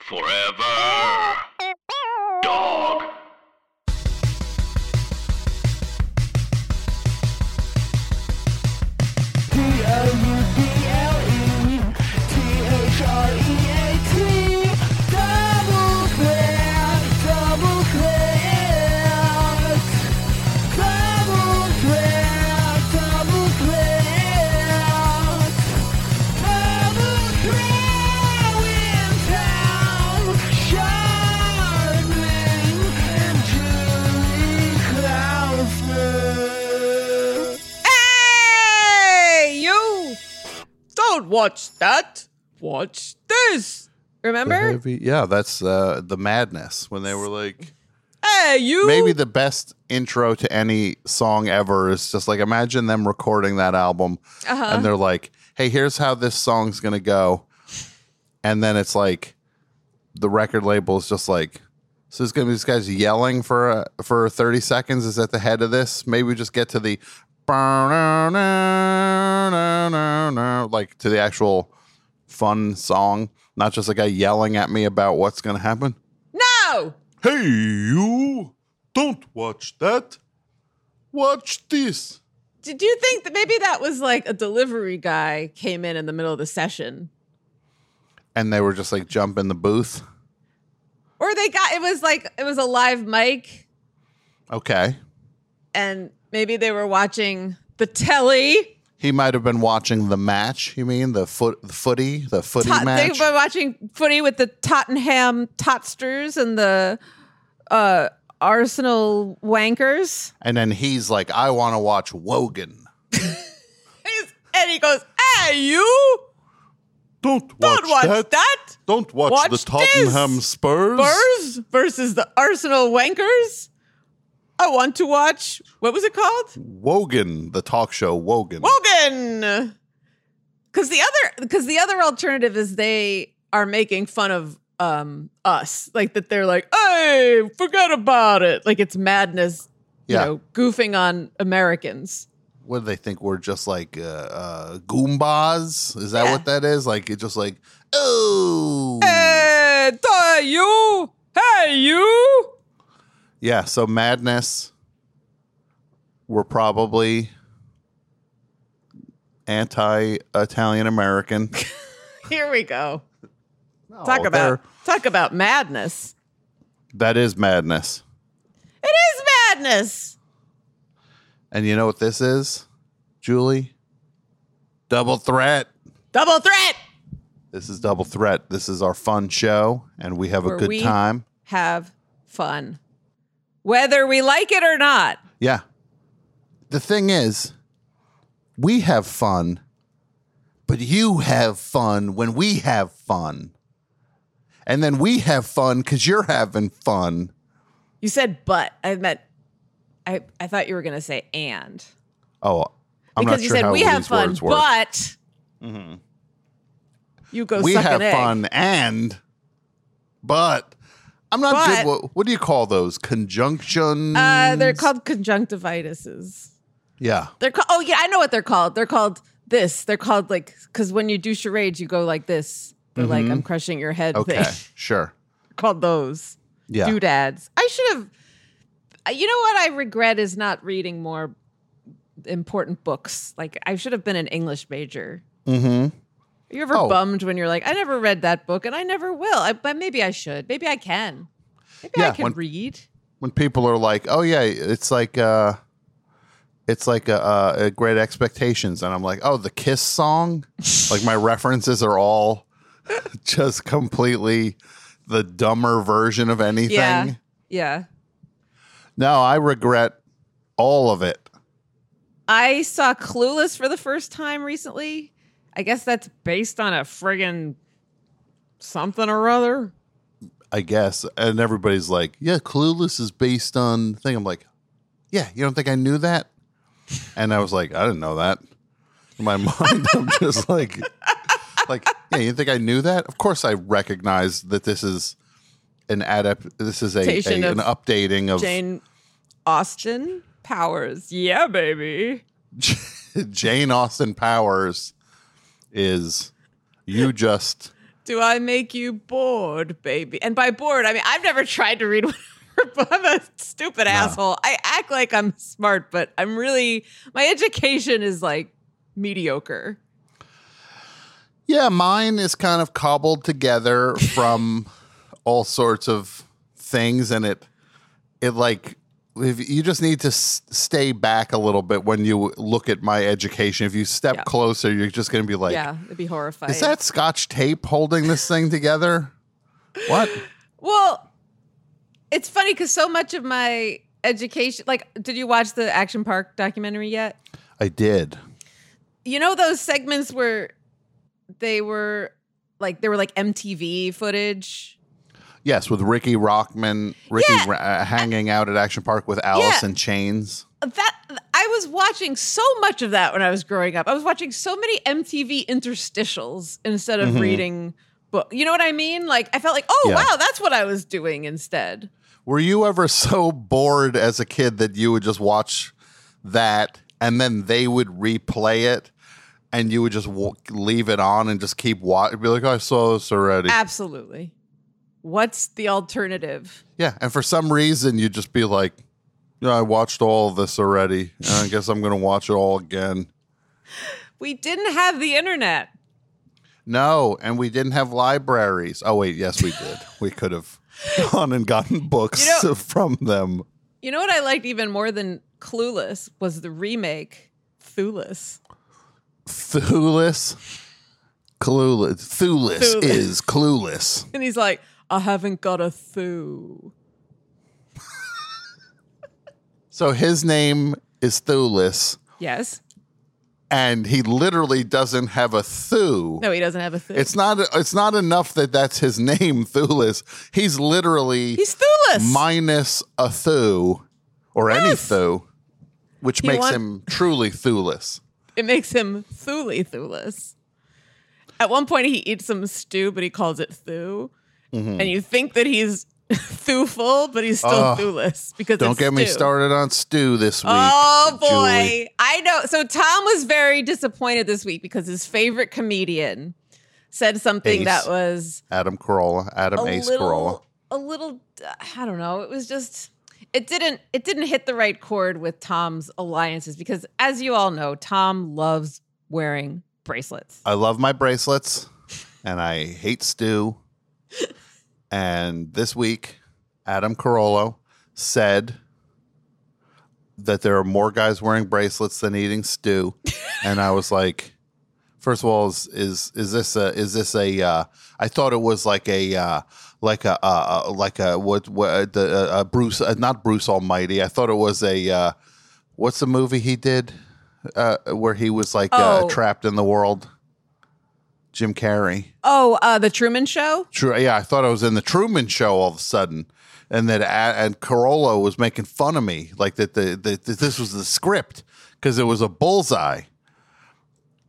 Forever. Watch that. Watch this. Remember? heavy- yeah, that's uh, the madness when they were like. Hey, you! Maybe the best intro to any song ever is just like imagine them recording that album Uh-huh. and they're like, "Hey, here's how this song's gonna go," and then it's like the record label is just like, "So it's gonna be this guy's yelling for uh, for thirty seconds." Is at the head of this? Maybe we just get to the like to the actual fun song, not just a guy yelling at me about what's gonna happen. no! Hey, you! Don't watch that. Watch this. Did you think that maybe that was like a delivery guy came in in the middle of the session? And they were just like jump in the booth. Or they got, it was like, it was a live mic Okay. and maybe they were watching the telly. He might have been watching the match. You mean the foot, the footy, the footy Tot- they match? were watching footy with the Tottenham Totsters and the uh, Arsenal Wankers. and then he's like, "I want to watch Wogan." And he goes, Hey, you! Don't watch, Don't watch that. that. Don't watch, Watch the Tottenham. Spurs. Spurs versus the Arsenal Wankers. I want to watch. What was it called? Wogan, the talk show Wogan. Wogan. Because the other, because the other alternative is they are making fun of um us, like that. They're like, "Hey, forget about it." Like it's madness. You know, goofing on Americans. What do they think? We're just like uh, uh, goombas? Is that Yeah. what that is? Like it's just like, oh, hey, you! Hey, you! Yeah, so madness we're probably anti-Italian American. Here we go. No, Talk about talk about madness. that is madness. It is madness. And you know what this is? Julie? Double threat. Double threat. This is double threat. This is our fun show and we have Where a good we time. Have fun. Whether we like it or not. Yeah. The thing is, we have fun, but you have fun when we have fun. And then we have fun because you're having fun. You said but. I meant I, I thought you were gonna say and. Oh, I'm because not you sure said how we have fun, words work. but mm-hmm. you go we suck have an egg. fun and, but I'm not But- good. What, what do you call those? Conjunctions? Uh, they're called conjunctivitises. Yeah. They're called. Oh yeah, I know what they're called. They're called this. They're called like because when you do charades, you go like this. They're like I'm crushing your head. Mm-hmm. Okay. Thing. Sure. called those Yeah. doodads. I should have. uh, You know what I regret is not reading more important books. Like I should have been an English major. Mm-hmm. Are you ever Oh. bummed when you're like, I never read that book and I never will? I, but maybe I should. Maybe I can. Maybe I Yeah, can when- read. when people are like, "Oh yeah, it's like uh it's like a, a, a great expectations," and I'm like, "Oh, the Kiss song." like my references are all just completely the dumber version of anything. Yeah. Yeah. No, I regret all of it. I saw Clueless for the first time recently. I guess that's based on a friggin' something or other. I guess. And everybody's like, yeah, Clueless is based on thing. I'm like, yeah, you don't think I knew that? And I was like, I didn't know that. In my mind, I'm just like, like, yeah, you think I knew that? Of course, I recognize that this is an adapt. This is a, a an updating of Jane Austen Powers. Yeah, baby. Jane Austen Powers. Is you just Do I make you bored, baby? And by bored, I mean I've never tried to read one of her books. I'm a stupid asshole. I act like I'm smart, but I'm really my education is like mediocre. Yeah, mine is kind of cobbled together from all sorts of things, and it it like if you just need to s- stay back a little bit when you look at my education. If you step Yeah. closer, you're just going to be like, yeah, it'd be horrifying. "Is that Scotch tape holding this thing together?" What? Well, it's funny because so much of my education, like, did you watch the Action Park documentary yet? I did. You know those segments where they were like there were like MTV footage. Yes, with Ricky Rachtman, Ricky Yeah. Uh, hanging out at Action Park with Alice in Chains. That I was watching so much of that when I was growing up. I was watching so many MTV interstitials instead of reading book. You know what I mean? Like I felt like, oh Yeah. wow, that's what I was doing instead. Were you ever so bored as a kid that you would just watch that and then they would replay it and you would just w- leave it on and just keep watching? Be like, "Oh, I saw this already. Absolutely. What's the alternative? yeah. And for some reason, you'd just be like, yeah, I watched all of this already. And I guess I'm going to watch it all again. We didn't have the internet. No, and we didn't have libraries. Oh, wait, yes, we did. we could have gone and gotten books You know- from them. You know what I liked even more than Clueless was the remake Thueless. Clueless. Clueless. Thueless Thueless. is clueless. And he's like, I haven't got a Thu. So his name is Thueless, Yes. and he literally doesn't have a Thu. No, he doesn't have a Thu. It's not. It's not enough that that's his name, Thueless. He's literally he's Thueless. minus a Thu or any Yes. Thu, which makes want- him truly Thueless. it makes him Thuli Thueless. At one point, he eats some stew, but he calls it Thu. Mm-hmm. And you think that he's Thuful, but he's still. Thuless because Don't get me started on stew this week. Oh boy. Julie. I know. So Tom was very disappointed this week because his favorite comedian said something Ace. that was Adam Carolla, Adam Ace little Carolla. a little I don't know. It was just it didn't it didn't hit the right chord with Tom's alliances because as you all know, Tom loves wearing bracelets. I love my bracelets and I hate stew. And this week, Adam Carolla said that there are more guys wearing bracelets than eating stew. and I was like, first of all, is is, is this a is this a uh, I thought it was like a uh, like a uh, uh, like a what what the uh, uh, Bruce uh, not Bruce Almighty. I thought it was a uh, what's the movie he did uh, where he was like uh, Oh. trapped in the world. Jim Carrey. Oh, uh the Truman show? True. Yeah, I thought I was in the Truman Show all of a sudden, and that and Carolla was making fun of me, like that. The, the, that this was the script because it was a bullseye.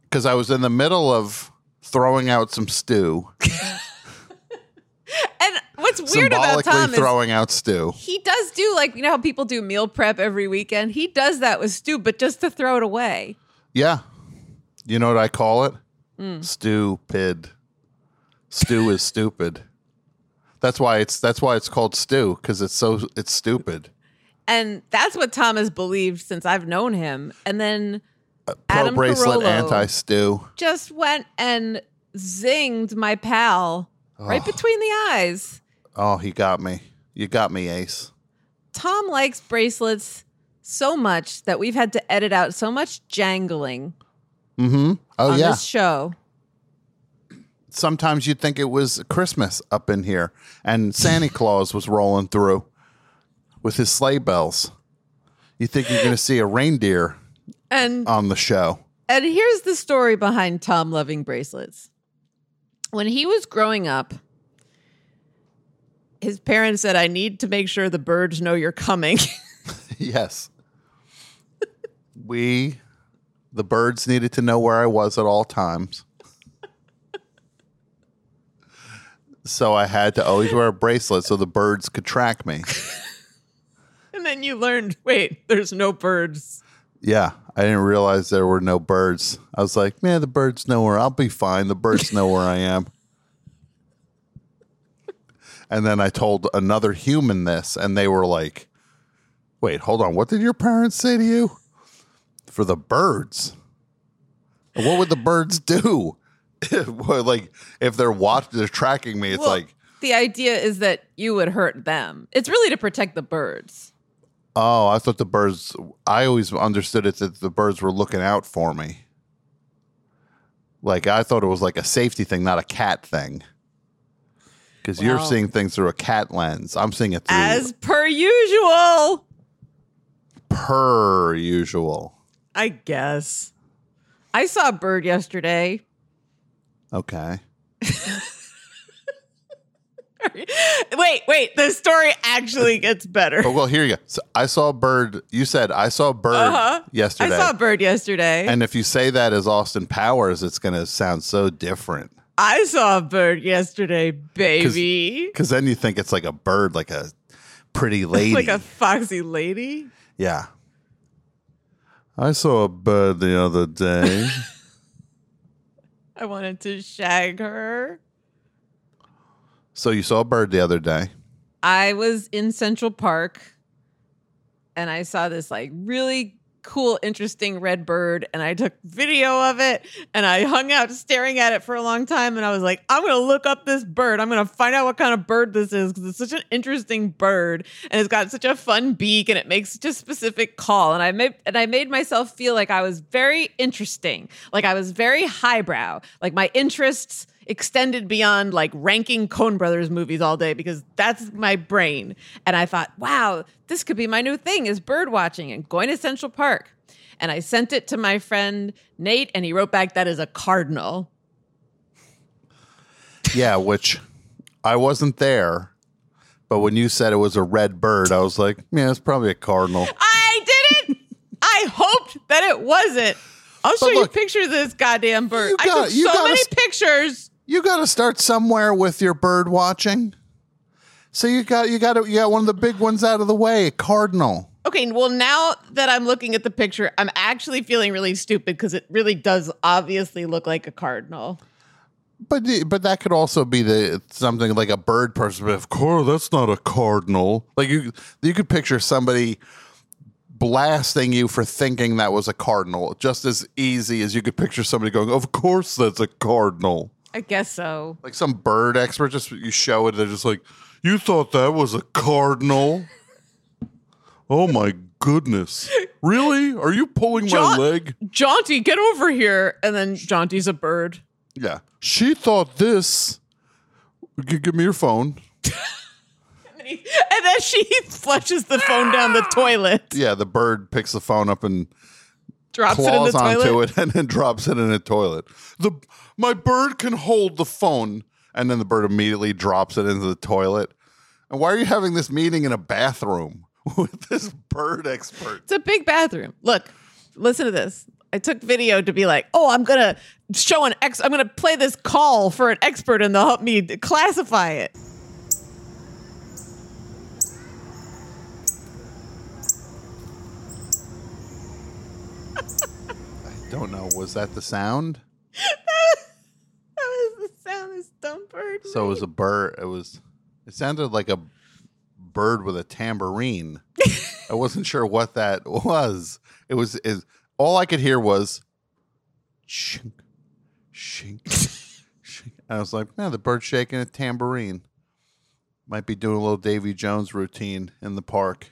Because I was in the middle of throwing out some stew, And what's weird about Tom is throwing out stew. he does do like you know how people do meal prep every weekend. He does that with stew, but just to throw it away. Yeah, you know what I call it? Hmm. Stupid. Stew is stupid. That's why it's that's why it's called stew because it's so it's stupid. And that's what Tom has believed since I've known him. And then Pro Adam bracelet, anti stew. just went and zinged my pal right between the eyes. Oh, he got me. You got me, Ace. Tom likes bracelets so much that we've had to edit out so much jangling Mm-hmm. Oh on yeah. this show. Sometimes you'd think it was Christmas up in here, and Santa Claus was rolling through with his sleigh bells. You think you're going to see a reindeer And on the show? And here's the story behind Tom loving bracelets. When he was growing up, his parents said, I need to make sure the birds know you're coming. yes. we, the birds, needed to know where I was at all times. so I had to always wear a bracelet so the birds could track me. and then you learned, wait, there's no birds. Yeah, I didn't realize there were no birds. I was like, man, the birds know where I'll be fine. The birds know where I am. And then I told another human this, and they were like, wait, hold on. What did your parents say to you? For the birds. What would the birds do? Well, like, if they're watching, they're tracking me, it's Well, like, the idea is that you would hurt them. It's really to protect the birds. oh, I thought the birds, I always understood it that the birds were looking out for me. Like, I thought it was like a safety thing, not a cat thing. Because you're seeing things through a cat lens. I'm seeing it through As per usual, per usual. I guess. I saw a bird yesterday. Okay. wait, wait. The story actually gets better. Oh, well, here you go. So I saw a bird. You said I saw a bird Uh-huh. yesterday. I saw a bird yesterday. and if you say that as Austin Powers, it's going to sound so different. I saw a bird yesterday, baby. Because then you think it's like a bird, like a pretty lady. Like a foxy lady. yeah. I saw a bird the other day. I wanted to shag her. so you saw a bird the other day. I was in Central Park and I saw this like really cool, interesting red bird, and I took video of it and I hung out staring at it for a long time. And I was like, I'm gonna look up this bird. I'm gonna find out what kind of bird this is because it's such an interesting bird and it's got such a fun beak and it makes such a specific call. And I made and I made myself feel like I was very interesting, like I was very highbrow, like my interests extended beyond like ranking Coen Brothers movies all day because that's my brain. And I thought, wow, this could be my new thing is bird watching and going to Central Park. And I sent it to my friend Nate, and he wrote back, that is a cardinal. Yeah, which I wasn't there. But when you said it was a red bird, I was like, yeah, it's probably a cardinal. I didn't. I hoped that it wasn't. I'll show But you look, pictures of this goddamn bird. you I got- took you so many s- pictures. You got to start somewhere with your bird watching. So you got you got to, you got one of the big ones out of the way, cardinal. Okay, well, now that I'm looking at the picture, I'm actually feeling really stupid because it really does obviously look like a cardinal. But but that could also be the something like a bird person. But of course, that's not a cardinal. Like you you could picture somebody blasting you for thinking that was a cardinal, just as easy as you could picture somebody going, "Of course, that's a cardinal." I guess so. Like some bird expert, just you show it, they're just like, "You thought that was a cardinal." Oh my goodness! Really? Are you pulling my leg? Jaunty, get over here. And then Jaunty's a bird. Yeah. She thought this. G- Give me your phone. And, he- and then she flushes the phone down the toilet, Yeah, the bird picks the phone up and drops it in claws the toilet. it and then drops it in the toilet. The my bird can hold the phone, and then the bird immediately drops it into the toilet. And why are you having this meeting in a bathroom with this bird expert? It's a big bathroom. Look, listen to this. I took video to be like, oh, I'm gonna show an ex. I'm gonna play this call for an expert, and they'll help me classify it. I don't know. Was that the sound? That was the sound this dumb bird. So it was a bird. It was. It sounded like a bird with a tambourine. I wasn't sure what that was. It was. Is all I could hear was, shink, shink, shink. I was like, man, the bird's shaking a tambourine. Might be doing a little Davy Jones routine in the park.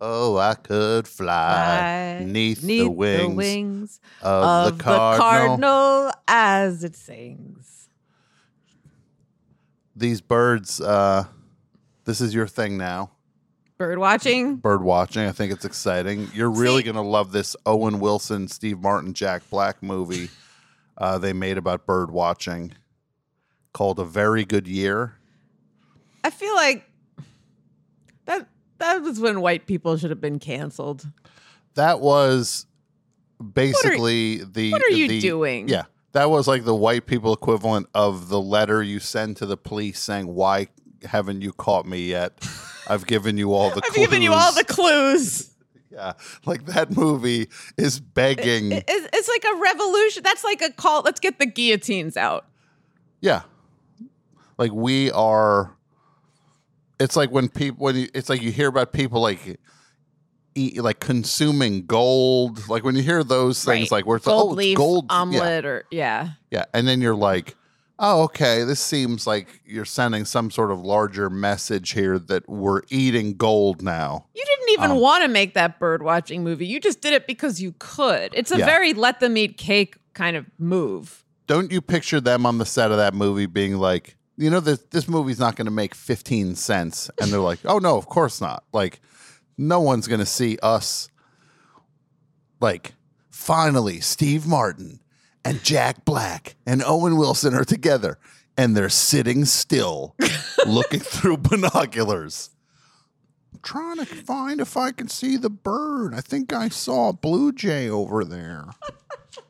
Oh, I could fly, neath, the, Neath wings wings of, of the cardinal. cardinal as it sings. These birds. uh This is your thing now. Bird watching. bird watching. I think it's exciting. You're really going to love this Owen Wilson, Steve Martin, Jack Black movie uh, they made about bird watching called A Very Good Year. I feel like that was when white people should have been canceled. That was basically the. what are you the- doing? Yeah, that was like the white people equivalent of the letter you send to the police saying, "Why haven't you caught me yet? I've given you all the. I've given you all the clues." clues. Yeah, like that movie is begging. It- it's, it's like a revolution. That's like a call. Let's get the guillotines out. Yeah. Like we are it's like when people when you, it's like you hear about people like eat like consuming gold like when you hear those things Right. like where it's gold like, oh, it's leaf gold yeah, omelet or yeah. yeah and then you're like oh okay this seems like you're sending some sort of larger message here that we're eating gold now You didn't even Um, want to make that bird watching movie. You just did it because you could. It's a Yeah. very let them eat cake kind of move. don't you picture them on the set of that movie being like, you know, this this movie's not going to make 15 cents, and they're like, oh no, of course not. Like, no one's going to see us. Like, finally, Steve Martin and Jack Black and Owen Wilson are together, and they're sitting still, looking through binoculars. I'm trying to find if I can see the bird. I think I saw a blue jay over there.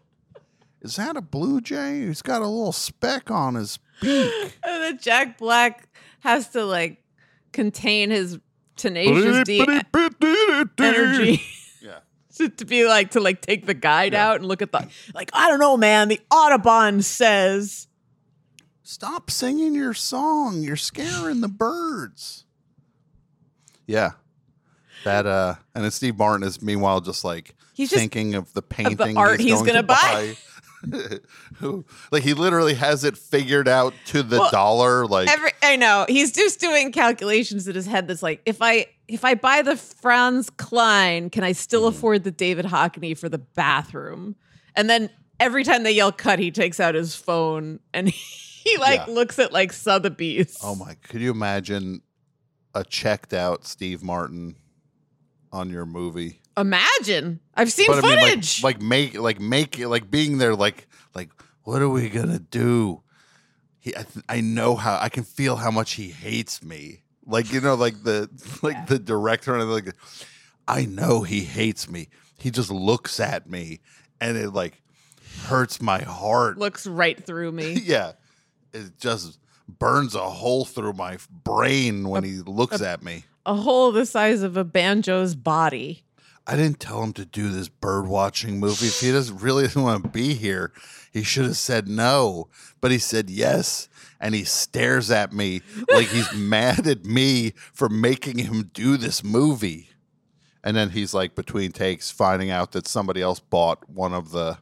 Is that a blue jay? He's got a little speck on his. And then Jack Black has to like contain his tenacious D energy. Yeah. to, to be like to like take the guide out and look at the like I don't know man the Audubon says Stop singing your song. You're scaring the birds. Yeah. That uh and then Steve Martin is meanwhile just like He's just- thinking of the painting art he's going gonna to buy. Like he literally has it figured out to the Well, dollar like every I know he's just doing calculations in his head that's like if I if I buy the Franz Kline can I still Mm. afford the David Hockney for the bathroom and then every time they yell cut he takes out his phone and he like Yeah. looks at like Sotheby's Oh my! Could you imagine a checked out Steve Martin on your movie? Imagine I've seen But I mean, footage like, like make, like make, it like being there, like, like, what are we gonna do? He, I, th- I know how I can feel how much he hates me. Like you know, like the, like the director, and like, I know he hates me. He just looks at me, and it like hurts my heart. looks right through me yeah, it just burns a hole through my brain when he looks at me. a hole the size of a banjo's body. I didn't tell him to do this bird watching movie. If he doesn't really doesn't want to be here, he should have said no. But he said yes. And he stares at me like he's mad at me for making him do this movie. And then he's like between takes finding out that somebody else bought one of the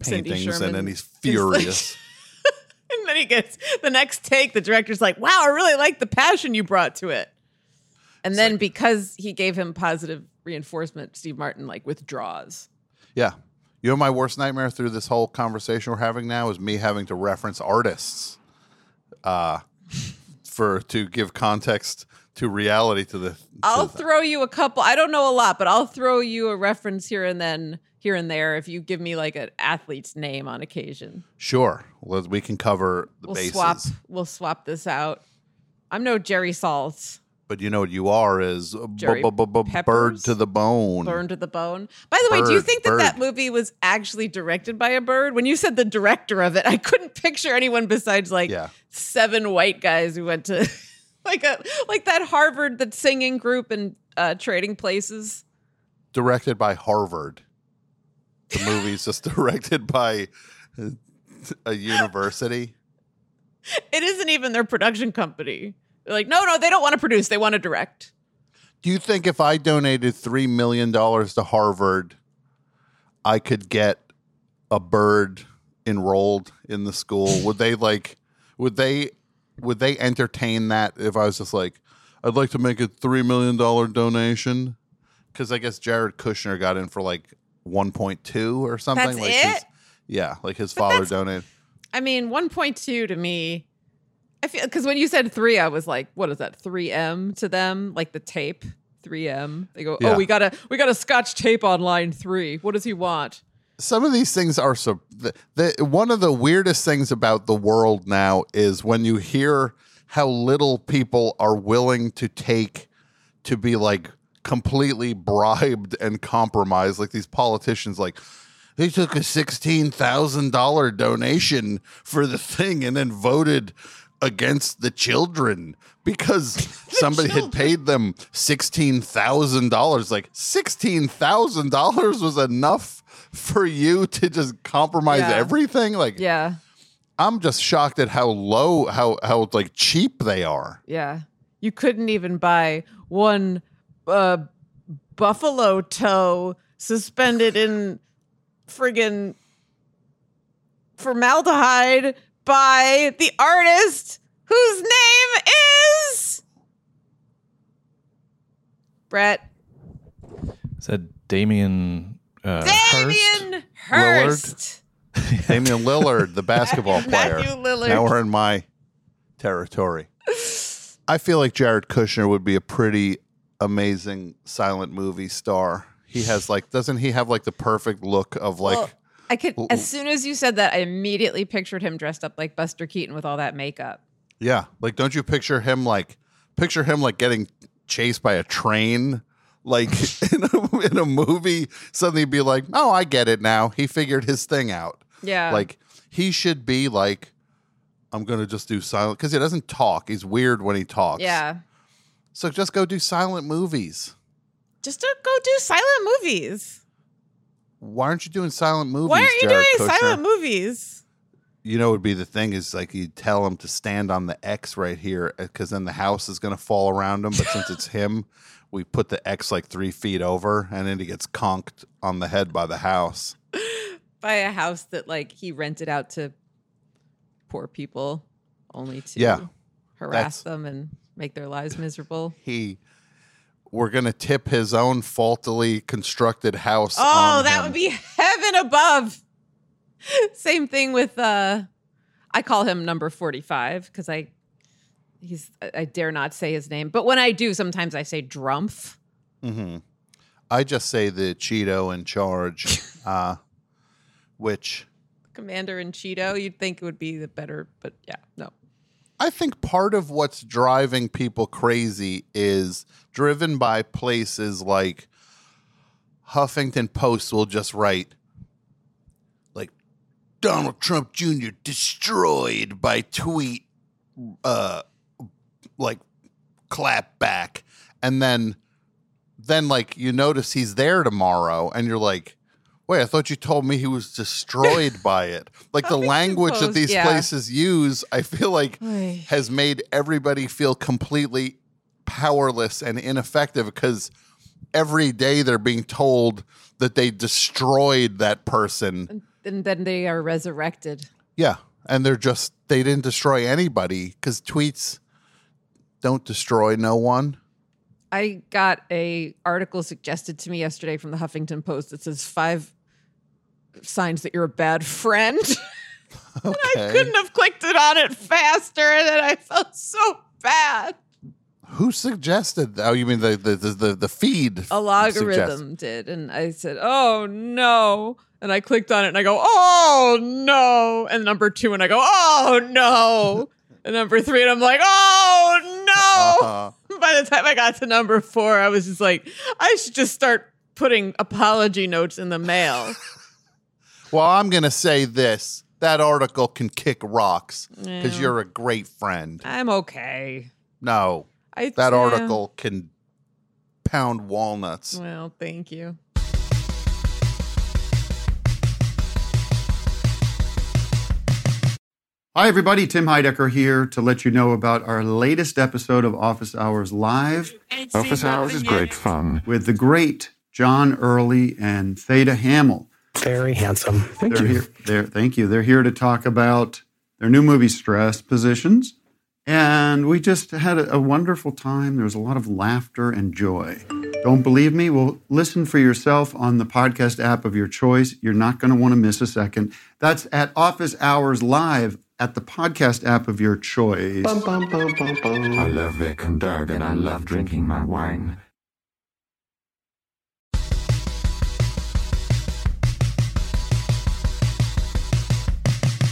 paintings and then he's like- furious. And then he gets the next take. The director's like, "Wow, I really like the passion you brought to it." And then because he gave him positive reinforcement, Steve Martin like withdraws. yeah. You know my worst nightmare through this whole conversation we're having now is me having to reference artists uh for to give context to reality to the to I'll the- throw you a couple. I don't know a lot, but I'll throw you a reference here and then, here and there, if you give me like an athlete's name on occasion. Sure. Well, we can cover the We'll bases. swap. We'll swap this out. I'm no Jerry Saltz. But you know what you are is b- Jerry b- b- b- bird Peppers? to the bone. Burned to the bone. By the way, do you Bird, think that that movie was actually directed by a bird? When you said the director of it, I couldn't picture anyone besides like Yeah. seven white guys who went to like a like that Harvard that singing group and uh, Trading Places. Directed by Harvard. The movie's just directed by a university. It isn't even their production company. They're like, no, no, they don't want to produce. They want to direct. Do you think if I donated $3 million to Harvard, I could get a bird enrolled in the school? Would they like, would they, would they entertain that if I was just like, I'd like to make a $3 million donation? Because I guess Jared Kushner got in for like 1.2 or something. That's like it? His, yeah, like his father donated. I mean, 1.2 to me, I feel because when you said three, I was like, what is that? 3M to them, like the tape. 3M. They go, Yeah. oh, we got a we got a Scotch tape on line three. What does he want? some of these things are so the, the one of the weirdest things about the world now is when you hear how little people are willing to take to be like completely bribed and compromised. Like these politicians, like they took a sixteen thousand dollar donation for the thing and then voted against the children because somebody had paid them sixteen thousand dollars. Like sixteen thousand dollars was enough for you to just compromise Yeah. everything. Like Yeah. I'm just shocked at how low, how how like cheap they are. Yeah. You couldn't even buy one uh, buffalo toe suspended in friggin' formaldehyde by the artist whose name is Brett Is that Damien uh, Hirst? Damien Hirst. Damian Lillard, the basketball player. Matthew Lillard. Now we're in my territory. I feel like Jared Kushner would be a pretty amazing silent movie star. He has like, doesn't he have like the perfect look of like? Well, I could Well, as soon as you said that, I immediately pictured him dressed up like Buster Keaton with all that makeup. Yeah, like don't you picture him like picture him like getting chased by a train like in a, in a movie suddenly be like, "Oh, I get it now. He figured his thing out." Yeah. Like he should be like I'm going to just do silent cuz he doesn't talk. He's weird when he talks. yeah. So just go do silent movies. Just go do silent movies. Why aren't you doing silent movies? Why aren't you Jared doing Kushner? silent movies? You know, what would be the thing is like you tell him to stand on the X right here uh, because then the house is going to fall around him. But since it's him, we put the X like three feet over, and then he gets conked on the head by the house. By a house that like he rented out to poor people only to Yeah. harass them and make their lives miserable. He, we're going to tip his own faultily constructed house. Oh, that him. would be heaven above. Same thing with uh I call him number 45 because I he's I I dare not say his name. But when I do, sometimes I say Drumpf. Mm-hmm. I just say the Cheeto in charge, uh, which Commander in Cheeto, you'd think it would be the better, but yeah, no. I think part of what's driving people crazy is driven by places like Huffington Post will just write like Donald Trump Jr. destroyed by tweet uh like clap back and then then like you notice he's there tomorrow and you're like wait i thought you told me he was destroyed by it like the language that these yeah. places use i feel like Oy. has made everybody feel completely powerless and ineffective because every day they're being told that they destroyed that person And then they are resurrected. yeah and they're just they didn't destroy anybody because tweets don't destroy no one I got a article suggested to me yesterday from the Huffington Post that says five signs that you're a bad friend. I couldn't have clicked it on it faster, and then I felt so bad. who suggested oh you mean the the the, the, feed A logarithm did, and I said, "Oh no!" And I clicked on it, and I go, "Oh no!" And number two, and I go, "Oh no!" and number three, and I'm like, "Oh no!" Uh-huh. By the time I got to number four, I was just like, I should just start putting apology notes in the mail. well i'm gonna say this that article can kick rocks because Yeah. you're a great friend I'm okay. no I that yeah. article can pound walnuts Well, thank you. Hi, everybody. Tim Heidecker here to let you know about our latest episode of Office Hours Live Office hours is great fun. with the great John Early and Theda Hammel. Very handsome. Thank They're you. here. They're, thank you. They're here to talk about their new movie, Stress Positions. And we just had a, a wonderful time. There was a lot of laughter and joy. Don't believe me? Well, listen for yourself on the podcast app of your choice. You're not going to want to miss a second. That's at Office Hours Live at the podcast app of your choice. Bum, bum, bum, bum, bum. I love Vic and Doug and I love drinking my wine.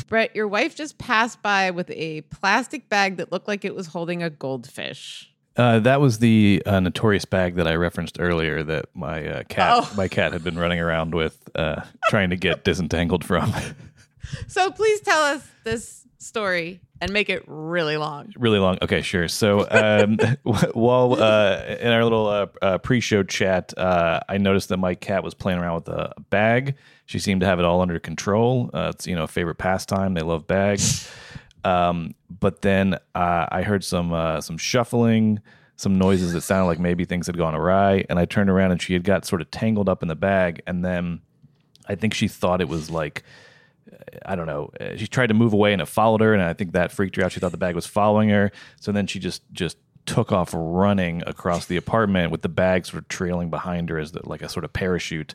Brett, your wife just passed by with a plastic bag that looked like it was holding a goldfish. Uh, that was the uh, notorious bag that I referenced earlier that my uh, cat Oh. my cat had been running around with, uh, trying to get disentangled from. So please tell us this story and make it really long. really long. Okay, sure. So um, while uh, in our little uh, uh, pre-show chat, uh, I noticed that my cat was playing around with a bag. She seemed to have it all under control. Uh, it's you know a favorite pastime. They love bags. Um, but then uh, I heard some uh, some shuffling, some noises that sounded like maybe things had gone awry, and I turned around and she had got sort of tangled up in the bag, and then I think she thought it was like I don't know. uh, She tried to move away and it followed her, and I think that freaked her out. She thought the bag was following her, so then she just just took off running across the apartment with the bag sort of trailing behind her as the, like a sort of parachute.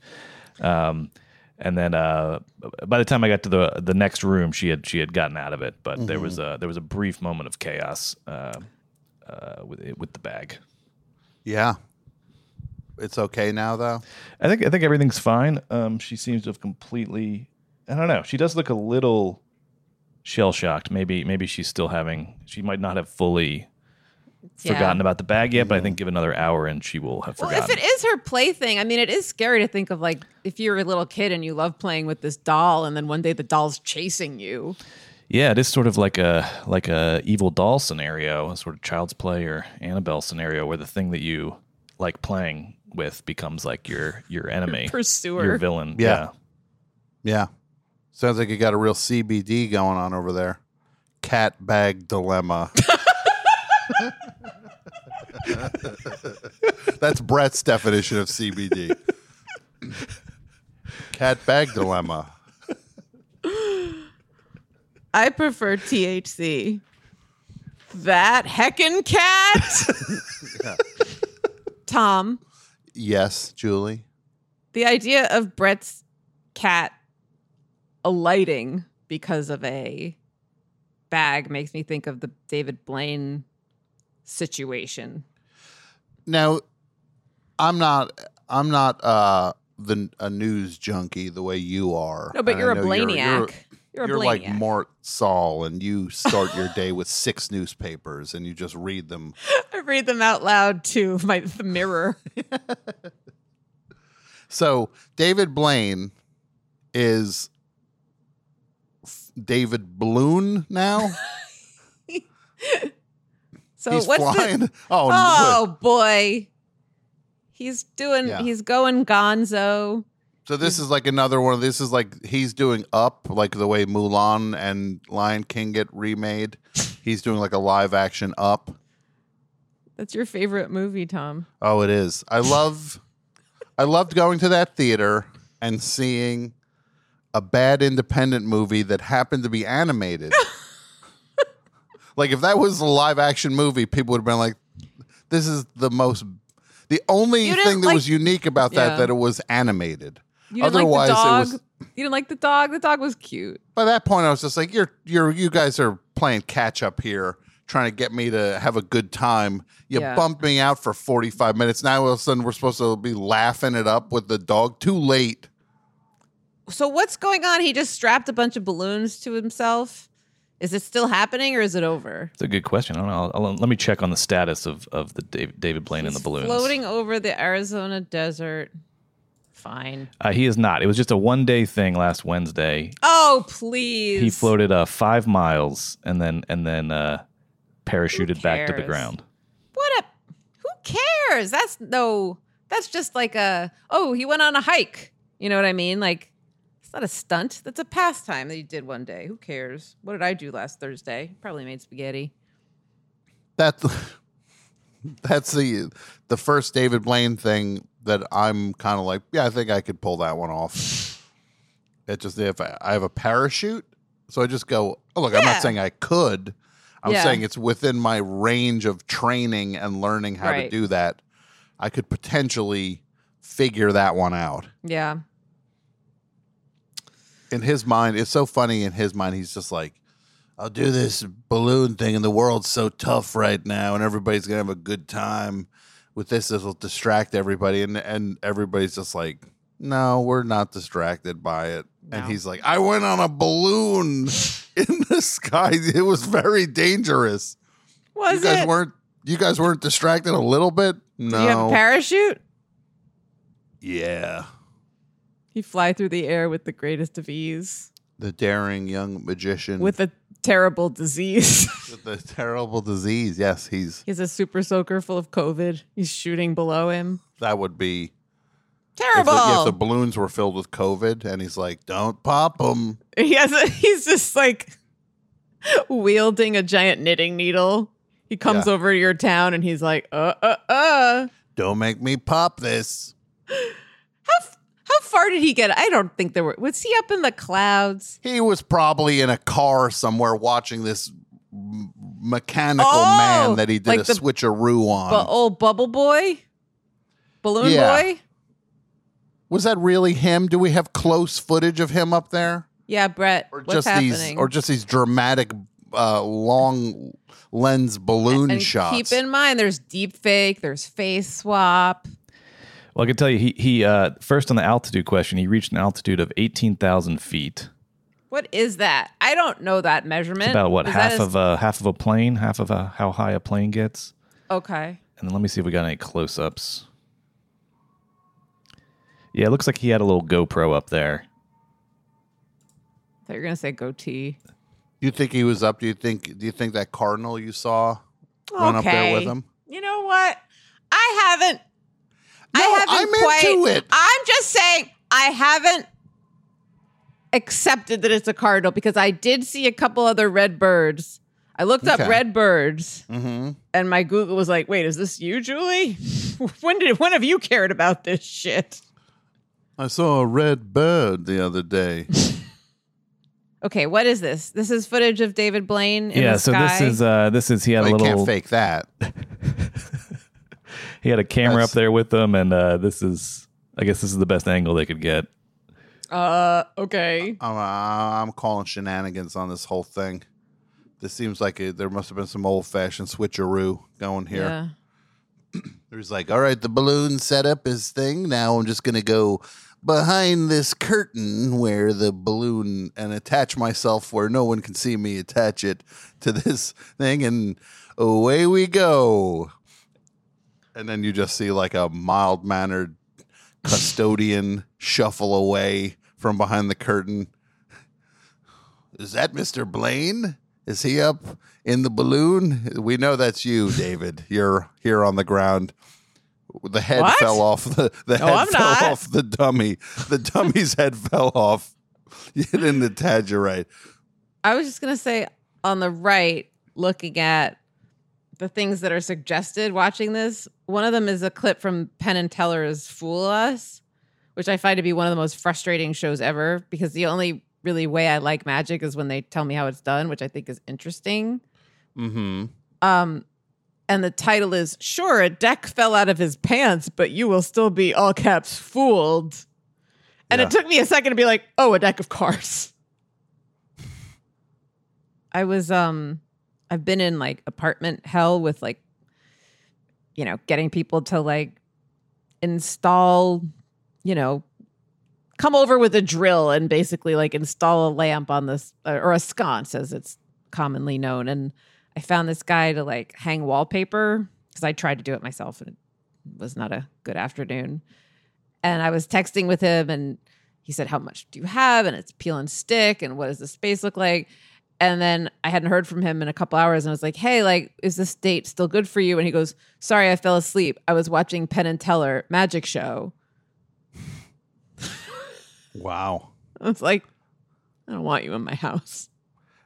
Um, and then uh, by the time I got to the the next room, she had she had gotten out of it, but there was a there was a brief moment of chaos uh, uh, with with the bag. Yeah. It's okay now though. I think I think everything's fine. Um, she seems to have completely. I don't know. She does look a little shell shocked. Maybe maybe she's still having. She might not have fully Yeah. forgotten about the bag yet, but I mm-hmm. think give another hour and she will have Well, forgotten. if it is her plaything, I mean, it is scary to think of like if you're a little kid and you love playing with this doll, and then one day the doll's chasing you. yeah, it is sort of like a like a evil doll scenario, a sort of child's play or Annabelle scenario, where the thing that you like playing with becomes like your your enemy, pursuer. your villain. Yeah. Yeah. Sounds like you got a real CBD going on over there. Cat bag dilemma. That's Brett's definition of CBD. Cat bag dilemma. I prefer THC. That heckin' cat. Tom, Yes, Julie. the idea of Brett's cat alighting because of a bag makes me think of the David Blaine situation. Now, I'm not. I'm not uh, the a news junkie the way you are. No, but And you're a Blaniac. You're, You're, a like Blaniac. Mort Sahl, and you start your day with six newspapers, and you just read them. I read them out loud to my the mirror. So David Blaine is David Balloon now. So He's what's flying. the oh, Oh boy. He's doing Yeah. he's going gonzo. so this is like another one. of This is like he's doing up, like the way Mulan and Lion King get remade. He's doing like a live action up. That's your favorite movie, Tom. Oh, it is. I love I loved going to that theater and seeing a bad independent movie that happened to be animated. like if that was a live action movie, people would have been like, This is the most the only thing that like- was unique about that Yeah. that it was animated. You didn't Otherwise, like the dog. it was You didn't like the dog. The dog was cute. by that point I was just like, You're you're you guys are playing catch up here, trying to get me to have a good time. You Yeah. bumped me out for 45 minutes. Now all of a sudden we're supposed to be laughing it up with the dog. Too late. So what's going on? He just strapped a bunch of balloons to himself. Is it still happening or is it over? It's a good question. I don't know. I'll, I'll- let me check on the status of, of the David, David Blaine and the He's balloons. Floating over the Arizona desert. Fine. Uh, he is not. It was just a one day thing last Wednesday. Oh, please. He floated uh, five miles and then and then uh, parachuted back to the ground. What a who cares? That's no that's just like a oh, he went on a hike. You know what I mean? Like it's not a stunt. That's a pastime that you did one day. Who cares? What did I do last Thursday? Probably made spaghetti. That's that's the the first David Blaine thing that I'm kind of like, yeah, I think I could pull that one off. It just if I, I have a parachute, so I just go. Oh, look, I'm not saying I could. I'm Yeah. saying it's within my range of training and learning how to do that. I could potentially figure that one out. Yeah. In his mind, it's so funny. In his mind, he's just like, "I'll do this balloon thing, and the world's so tough right now, and everybody's gonna have a good time with this. This will distract everybody." And and everybody's just like, "No, we're not distracted by it. And he's like, I went on a balloon in the sky. It was very dangerous. Was you guys it? weren't you guys weren't distracted a little bit? No. Do you have a parachute? yeah. You fly through the air with the greatest of ease, The daring young magician with a terrible disease. with the terrible disease. Yes, he's he has a super soaker full of COVID. He's shooting below him. that would be if Terrible. the, if the balloons were filled with COVID, and he's like, "Don't pop them." he has a, he's just like wielding a giant knitting needle. He comes Yeah. over to your town and he's like, uh, uh, uh. Don't make me pop this. How, far did he get? I don't think there were. Was he up in the clouds? He was probably in a car somewhere watching this mechanical Oh, man that he did like a the- switcheroo on. But old Bubble Boy? Balloon Yeah. Boy? was that really him? Do we have close footage of him up there, Yeah, Brett. or what's just happening? these, or just these dramatic, uh, long lens balloon and shots? keep in mind, there's deep fake, there's face swap. Well, I can tell you, he he uh, first on the altitude question, he reached an altitude of eighteen thousand feet. What is that? I don't know that measurement. It's about what Is half a- of a half of a plane, half of a how high a plane gets. Okay. And then let me see if we got any close ups. Yeah, it looks like he had a little GoPro up there. I thought you were gonna say goatee. you think he was up? Do you think? Do you think that cardinal you saw run up there with him? You know what? I haven't. I haven't I'm quite. into it. I'm just saying I haven't accepted that it's a cardinal because I did see a couple other red birds. I looked up red birds, Mm-hmm. and my Google was like, "Wait, is this you, Julie? when did when have you cared about this shit?" I saw a red bird the other day. Okay, what is this? This is footage of David Blaine. In yeah, the so this is uh this is he had Well, a you little can't fake that. he had a camera That's- up there with him, and uh, this is I guess this is the best angle they could get. Uh, okay. I'm, uh, I'm calling shenanigans on this whole thing. This seems like a, there must have been some old fashioned switcheroo going here. Yeah. There's like, all right, the balloon set up his thing. Now I'm just going to go behind this curtain where the balloon and attach myself where no one can see me attach it to this thing. And away we go. And then you just see like a mild mannered custodian shuffle away from behind the curtain. Is that Mr. Blaine? Is he up in the balloon? We know that's you, David. You're here on the ground. The head What? fell off the the No, head I'm fell not. off the dummy. The dummy's head fell off. You didn't attach it right. I was just gonna say on the right, looking at the things that are suggested watching this. One of them is a clip from Penn and Teller's "Fool Us," which I find to be one of the most frustrating shows ever because the only really way I like magic is when they tell me how it's done, which I think is interesting. Mm-hmm. Um, and the title is "Sure, a deck fell out of his pants, but you will still be all caps fooled." And Yeah. it took me a second to be like, "Oh, a deck of cards." I was um, I've been in like apartment hell with like, you know, getting people to like install, you know, come over with a drill and basically like install a lamp on this or a sconce as it's commonly known. And i found this guy to like hang wallpaper because i tried to do it myself and it was not a good afternoon. And i was texting with him and he said how much do you have? And it's peel and stick and what does the space look like and then i hadn't heard from him in a couple hours and i was like hey like is this date still good for you and he goes sorry i fell asleep i was watching penn and teller magic show Wow. I was like, I don't want you in my house.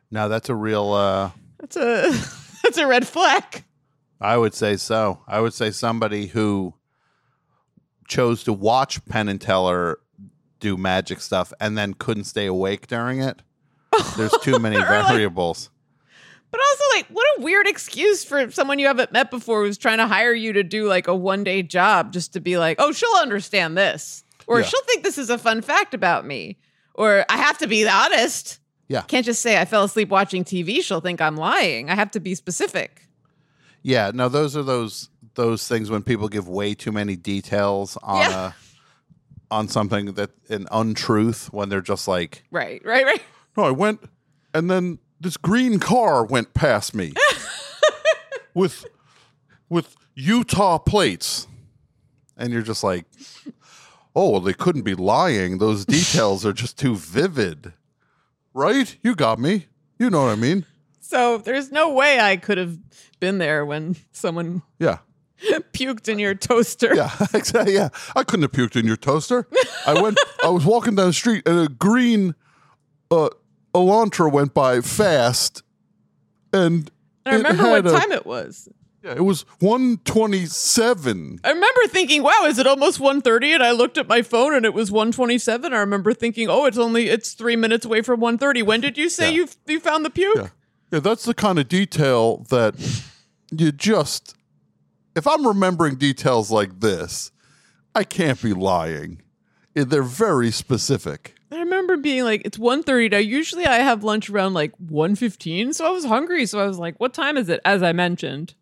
Now that's a real. uh That's a that's a red flag. I would say so. I would say somebody who chose to watch Penn and Teller do magic stuff and then couldn't stay awake during it. There's too many like- variables. But also, like, what a weird excuse for someone you haven't met before who's trying to hire you to do like a one day job just to be like, oh, she'll understand this. Or Yeah. she'll think this is a fun fact about me. Or I have to be honest. Yeah. Can't just say I fell asleep watching TV. She'll think I'm lying. I have to be specific. Yeah, no, those are those those things when people give way too many details on Yeah. on something that an untruth when they're just like, Right, right, right. No, I went, and then this green car went past me with with Utah plates, and you're just like, oh, well, they couldn't be lying. Those details are just too vivid, right? You got me. You know what I mean? So there's no way I could have been there when someone Yeah. puked in your toaster. Yeah, exactly. Yeah, I couldn't have puked in your toaster. I went. I was walking down the street, and a green uh, Elantra went by fast, and And I remember what a- time it was. Yeah, it was one twenty-seven. I remember thinking, "Wow, is it almost 1.30? And I looked at my phone and it was 1.27. I remember thinking, "Oh, it's only it's 3 minutes away from 1.30. When did you say Yeah. you you found the puke?" Yeah, yeah. That's the kind of detail that you just. If I'm remembering details like this, I can't be lying. They're very specific. I remember being like, "It's 1.30. Now usually I have lunch around like 1.15, so I was hungry, so I was like, "What time is it?" as I mentioned.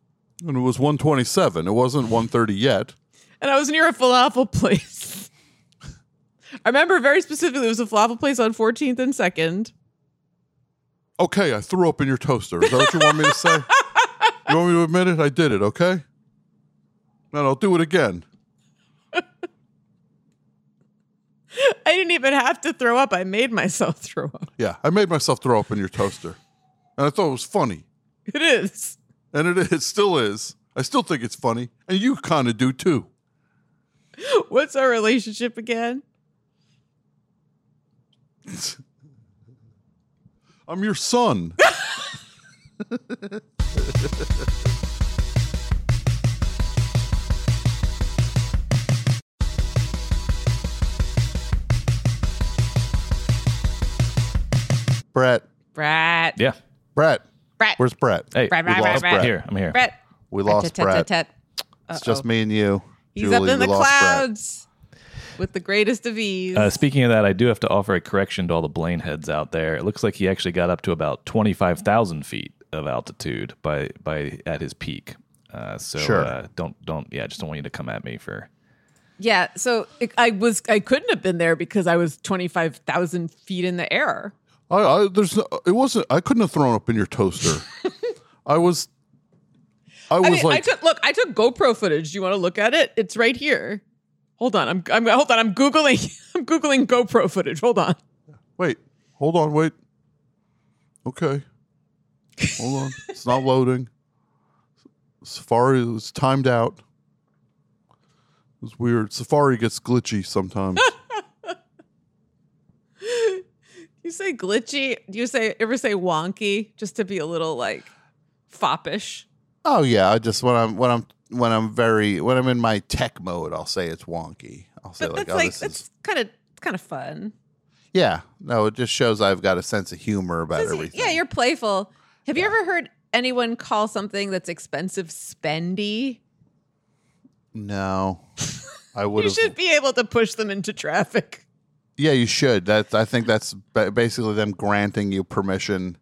And it was 127. It wasn't 130 yet. and I was near a falafel place. I remember very specifically it was a falafel place on 14th and 2nd. Okay, I threw up in your toaster. Is that what you want me to say? You want me to admit it? I did it, okay? Then I'll do it again. I didn't even have to throw up. I made myself throw up. Yeah, I made myself throw up in your toaster. And I thought it was funny. It is. And it, it still is. I still think it's funny. And you kind of do too. What's our relationship again? I'm your son. Brett. Brett. Yeah. Brett. Brett. Where's Brett? Hey, Brett, we Brett, lost Brett, Brett. here. I'm here. Brett. We lost Brett. It's just me and you. He's Julie, up in the clouds with the greatest of ease. Uh, speaking of that, I do have to offer a correction to all the Blaine heads out there. It looks like he actually got up to about twenty five thousand feet of altitude by by at his peak. Uh, so Sure. uh, don't don't yeah, just don't want you to come at me for yeah. So it, I was I couldn't have been there because I was twenty five thousand feet in the air. I, I there's no, it wasn't I couldn't have thrown up in your toaster. I was I was I mean, like I took look. I took GoPro footage. Do you want to look at it? It's right here. Hold on. I'm. I'm. Hold on. I'm googling. I'm googling GoPro footage. Hold on. wait, hold on, wait. Okay. Hold on. It's not loading. Safari was timed out. It was weird. Safari gets glitchy sometimes. You say glitchy? Do you say ever say wonky just to be a little like foppish? oh yeah, I just when I'm when I'm when I'm very when I'm in my tech mode, I'll say it's wonky. I'll say But like, that's oh, like that's is kind of kind of fun. yeah. No, it just shows I've got a sense of humor about everything. Yeah, you're playful. Have you ever heard anyone call something that's expensive spendy? no, I would You should be able to push them into traffic. Yeah, you should. That I think that's basically them granting you permission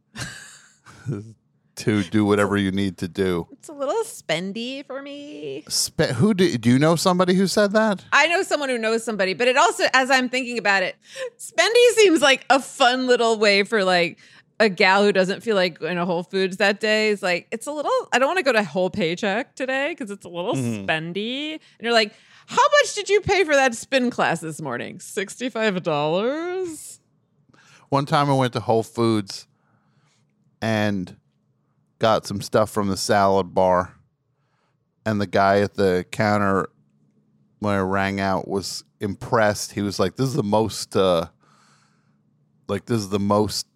to do whatever you need to do. It's a little spendy for me. Spe- who do, do you know somebody who said that? I know someone who knows somebody, but it also, as I'm thinking about it, spendy seems like a fun little way for like a gal who doesn't feel like going to Whole Foods that day. Is like, it's a little, I don't want to go to whole paycheck today because it's a little mm-hmm. spendy. And you're like, how much did you pay for that spin class this morning? $65? One time I went to Whole Foods and got some stuff from the salad bar, and the guy at the counter when I rang out was impressed. He was like, "This is the most, uh, like this is the most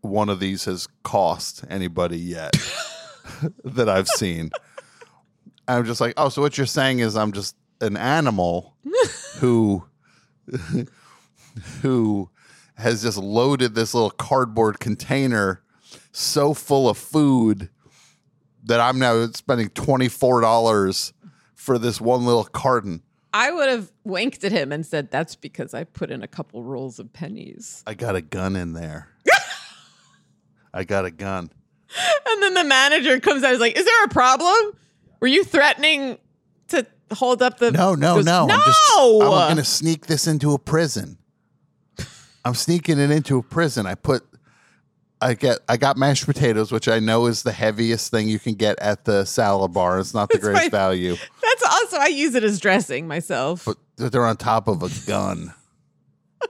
one of these has cost anybody yet that I've seen." I'm just like, "Oh, so what you're saying is I'm just an animal who who has just loaded this little cardboard container so full of food that I'm now spending $24 for this one little carton. I would have winked at him and said, that's because I put in a couple rolls of pennies. I got a gun in there. I got a gun. And then the manager comes out. He's like, "Is there a problem? Were you threatening to hold up the No, no, goes, no. No, I'm just I'm going to sneak this into a prison. I'm sneaking it into a prison. I put I get I got mashed potatoes, which I know is the heaviest thing you can get at the salad bar. It's not the That's greatest my- value, That's also I use it as dressing myself. but they're on top of a gun.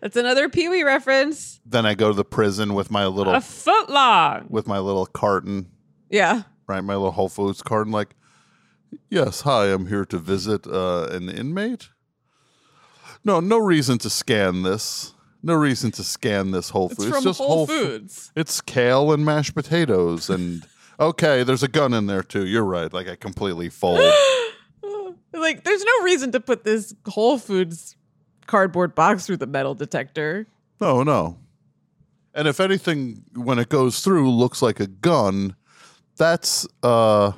That's another Pee Wee reference. then I go to the prison with my little A foot long. with my little carton, Yeah. right? My little Whole Foods carton like Yes, hi, I'm here to visit uh, an inmate. No, no reason to scan this. No reason to scan this Whole It's Foods. from just Whole Foods. It's kale and mashed potatoes and okay, there's a gun in there too. You're right. Like I completely fold. Like, there's no reason to put this Whole Foods cardboard box through the metal detector. no, no. And if anything when it goes through looks like a gun, that's uh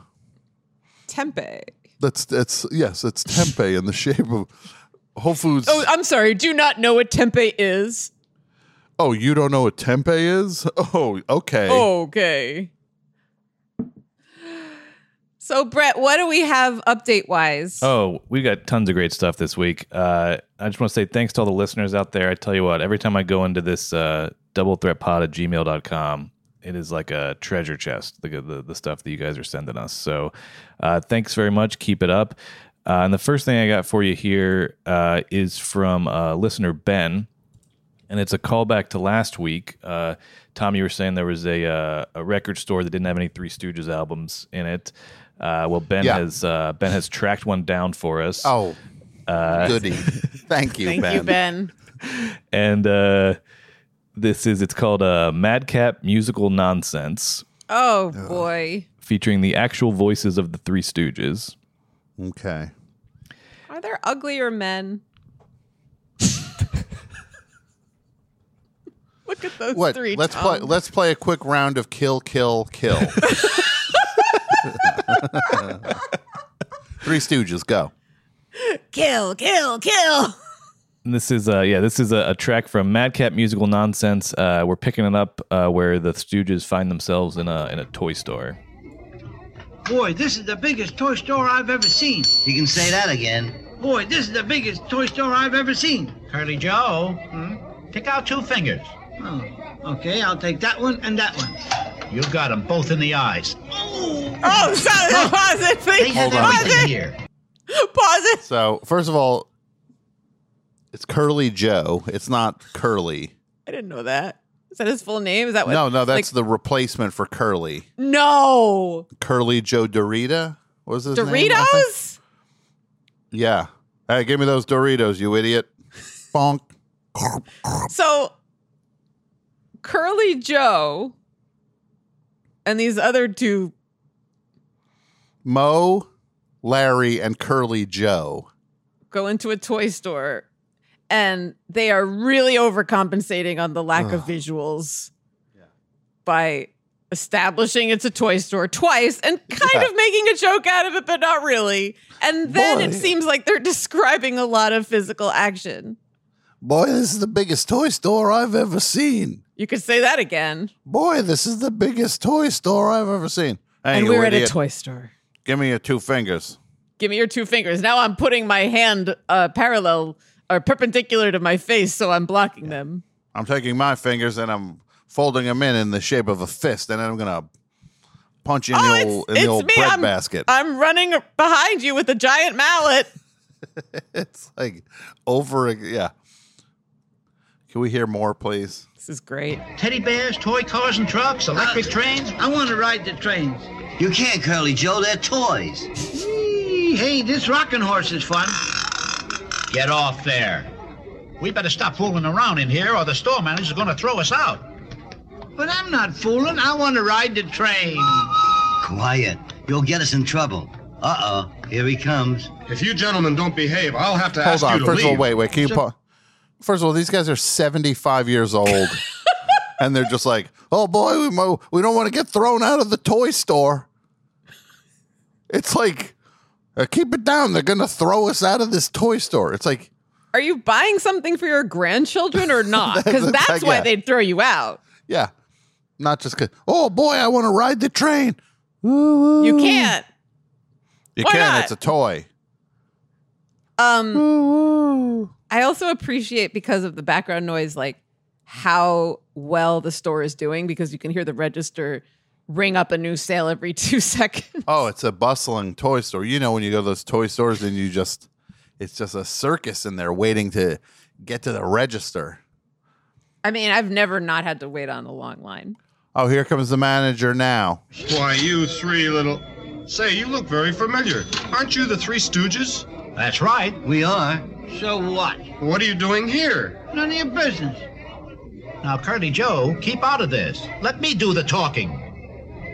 Tempeh. that's it's yes, it's tempeh in the shape of Whole Foods. Oh, I'm sorry. Do you not know what tempeh is? Oh, you don't know what tempeh is? Oh, okay. Okay. So, Brett, what do we have update wise? Oh, we got tons of great stuff this week. Uh, I just want to say thanks to all the listeners out there. I tell you what, every time I go into this uh, double threat pod at gmail.com, it is like a treasure chest, the, the, the stuff that you guys are sending us. So uh, thanks very much. Keep it up. Uh, and the first thing I got for you here uh, is from uh, listener Ben and it's a callback to last week. Uh, Tom, you were saying there was a uh, a record store that didn't have any Three Stooges albums in it. Uh, well, Ben Yeah. has uh, Ben has tracked one down for us. Oh, goody. Thank you, Thank Ben. you, Ben. and uh, this is it's called uh, Madcap Musical Nonsense, Oh, boy. featuring the actual voices of the Three Stooges. Okay. Are there uglier men? Look at those What? three. Let's play. Let's play a quick round of kill, kill, kill. Three Stooges, go. kill, kill, kill. And this is uh yeah this is a, a track from Madcap Musical Nonsense. Uh, we're picking it up uh, where the Stooges find themselves in a in a toy store. Boy, this is the biggest toy store I've ever seen. You can say that again. Boy, this is the biggest toy store I've ever seen. Curly Joe, pick out two fingers. Oh, okay, I'll take that one and that one. You got them both in the eyes. Oh, sorry. Pause it, They please. have Hold. Pause everything it. here. Pause it. So first of all, it's Curly Joe. It's not Curly. I didn't know that. Is that his full name? Is that what? No, no, that's like- the replacement for Curly. no Curly Joe DeRita. What was his name? Doritos. Yeah. Hey, give me those Doritos, you idiot. Bonk. So, Curly Joe and these other two. Moe, Larry, and Curly Joe. go into a toy store and they are really overcompensating on the lack of visuals by establishing it's a toy store twice and kind Yeah. of making a joke out of it, but not really. And then Boy. it seems like they're describing a lot of physical action. Boy, this is the biggest toy store I've ever seen. You could say that again. Boy, this is the biggest toy store I've ever seen. Hey, and we're at a toy store. Give me your two fingers. Give me your two fingers. Now I'm putting my hand uh, parallel or perpendicular to my face, so I'm blocking them. I'm taking my fingers and I'm folding them in in the shape of a fist, and then I'm gonna punch you in Oh, the it's, old in the it's old me. bread I'm, basket. I'm running behind you with a giant mallet. it's like over. Yeah. Can we hear more, please? This is great. Teddy bears, toy cars and trucks, electric trains. I want to ride the trains. You can't, Curly Joe. They're toys. Eee, Hey, this rocking horse is fun. Get off there. We better stop fooling around in here or the store manager's going to throw us out. But I'm not fooling. I want to ride the train. Quiet. You'll get us in trouble. Uh-oh. Here he comes. If you gentlemen don't behave, I'll have to Hold ask on. you to First leave. of all, wait, wait. Can you pause? First of all, these guys are 75 years old, and they're just like, "Oh boy, we mo- we don't want to get thrown out of the toy store." It's like, uh, keep it down. They're gonna throw us out of this toy store. It's like, Are you buying something for your grandchildren or not? Because That's- that's why yeah. they'd throw you out. yeah, not just because. Oh boy, I want to ride the train. You can't. You Why can. not? It's a toy. Um, I also appreciate because of the background noise, like how well the store is doing because you can hear the register ring up a new sale every two seconds. Oh, it's a bustling toy store. You know when you go to those toy stores and you just it's just a circus in there waiting to get to the register. I mean, I've never not had to wait on a long line. Oh, here comes the manager now. Why, you three little. Say, you look very familiar. Aren't you the Three Stooges? That's right. We are. So what? What are you doing here? None of your business. Now, Curly Joe, keep out of this. Let me do the talking.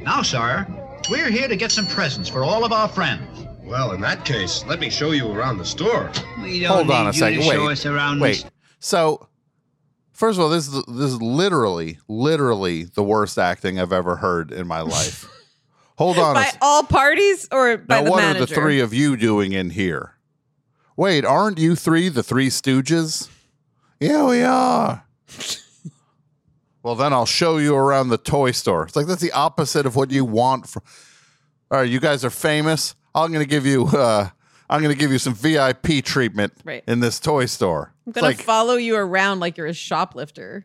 Now, sir, we're here to get some presents for all of our friends. Well, in that case, let me show you around the store. We don't Hold need on a you second. to show Wait. us around Wait. this. So, first of all, this is this is literally, literally the worst acting I've ever heard in my life. Hold on. By s- all parties or by now, the what manager? are the three of you doing in here? Wait, aren't you three the Three Stooges? Yeah, we are. well, then I'll show you around the toy store. It's like that's the opposite of what you want. From all right, you guys are famous. I'm going to give you. uh I'm going to give you some VIP treatment Right. in this toy store. I'm It's gonna like, follow you around like you're a shoplifter.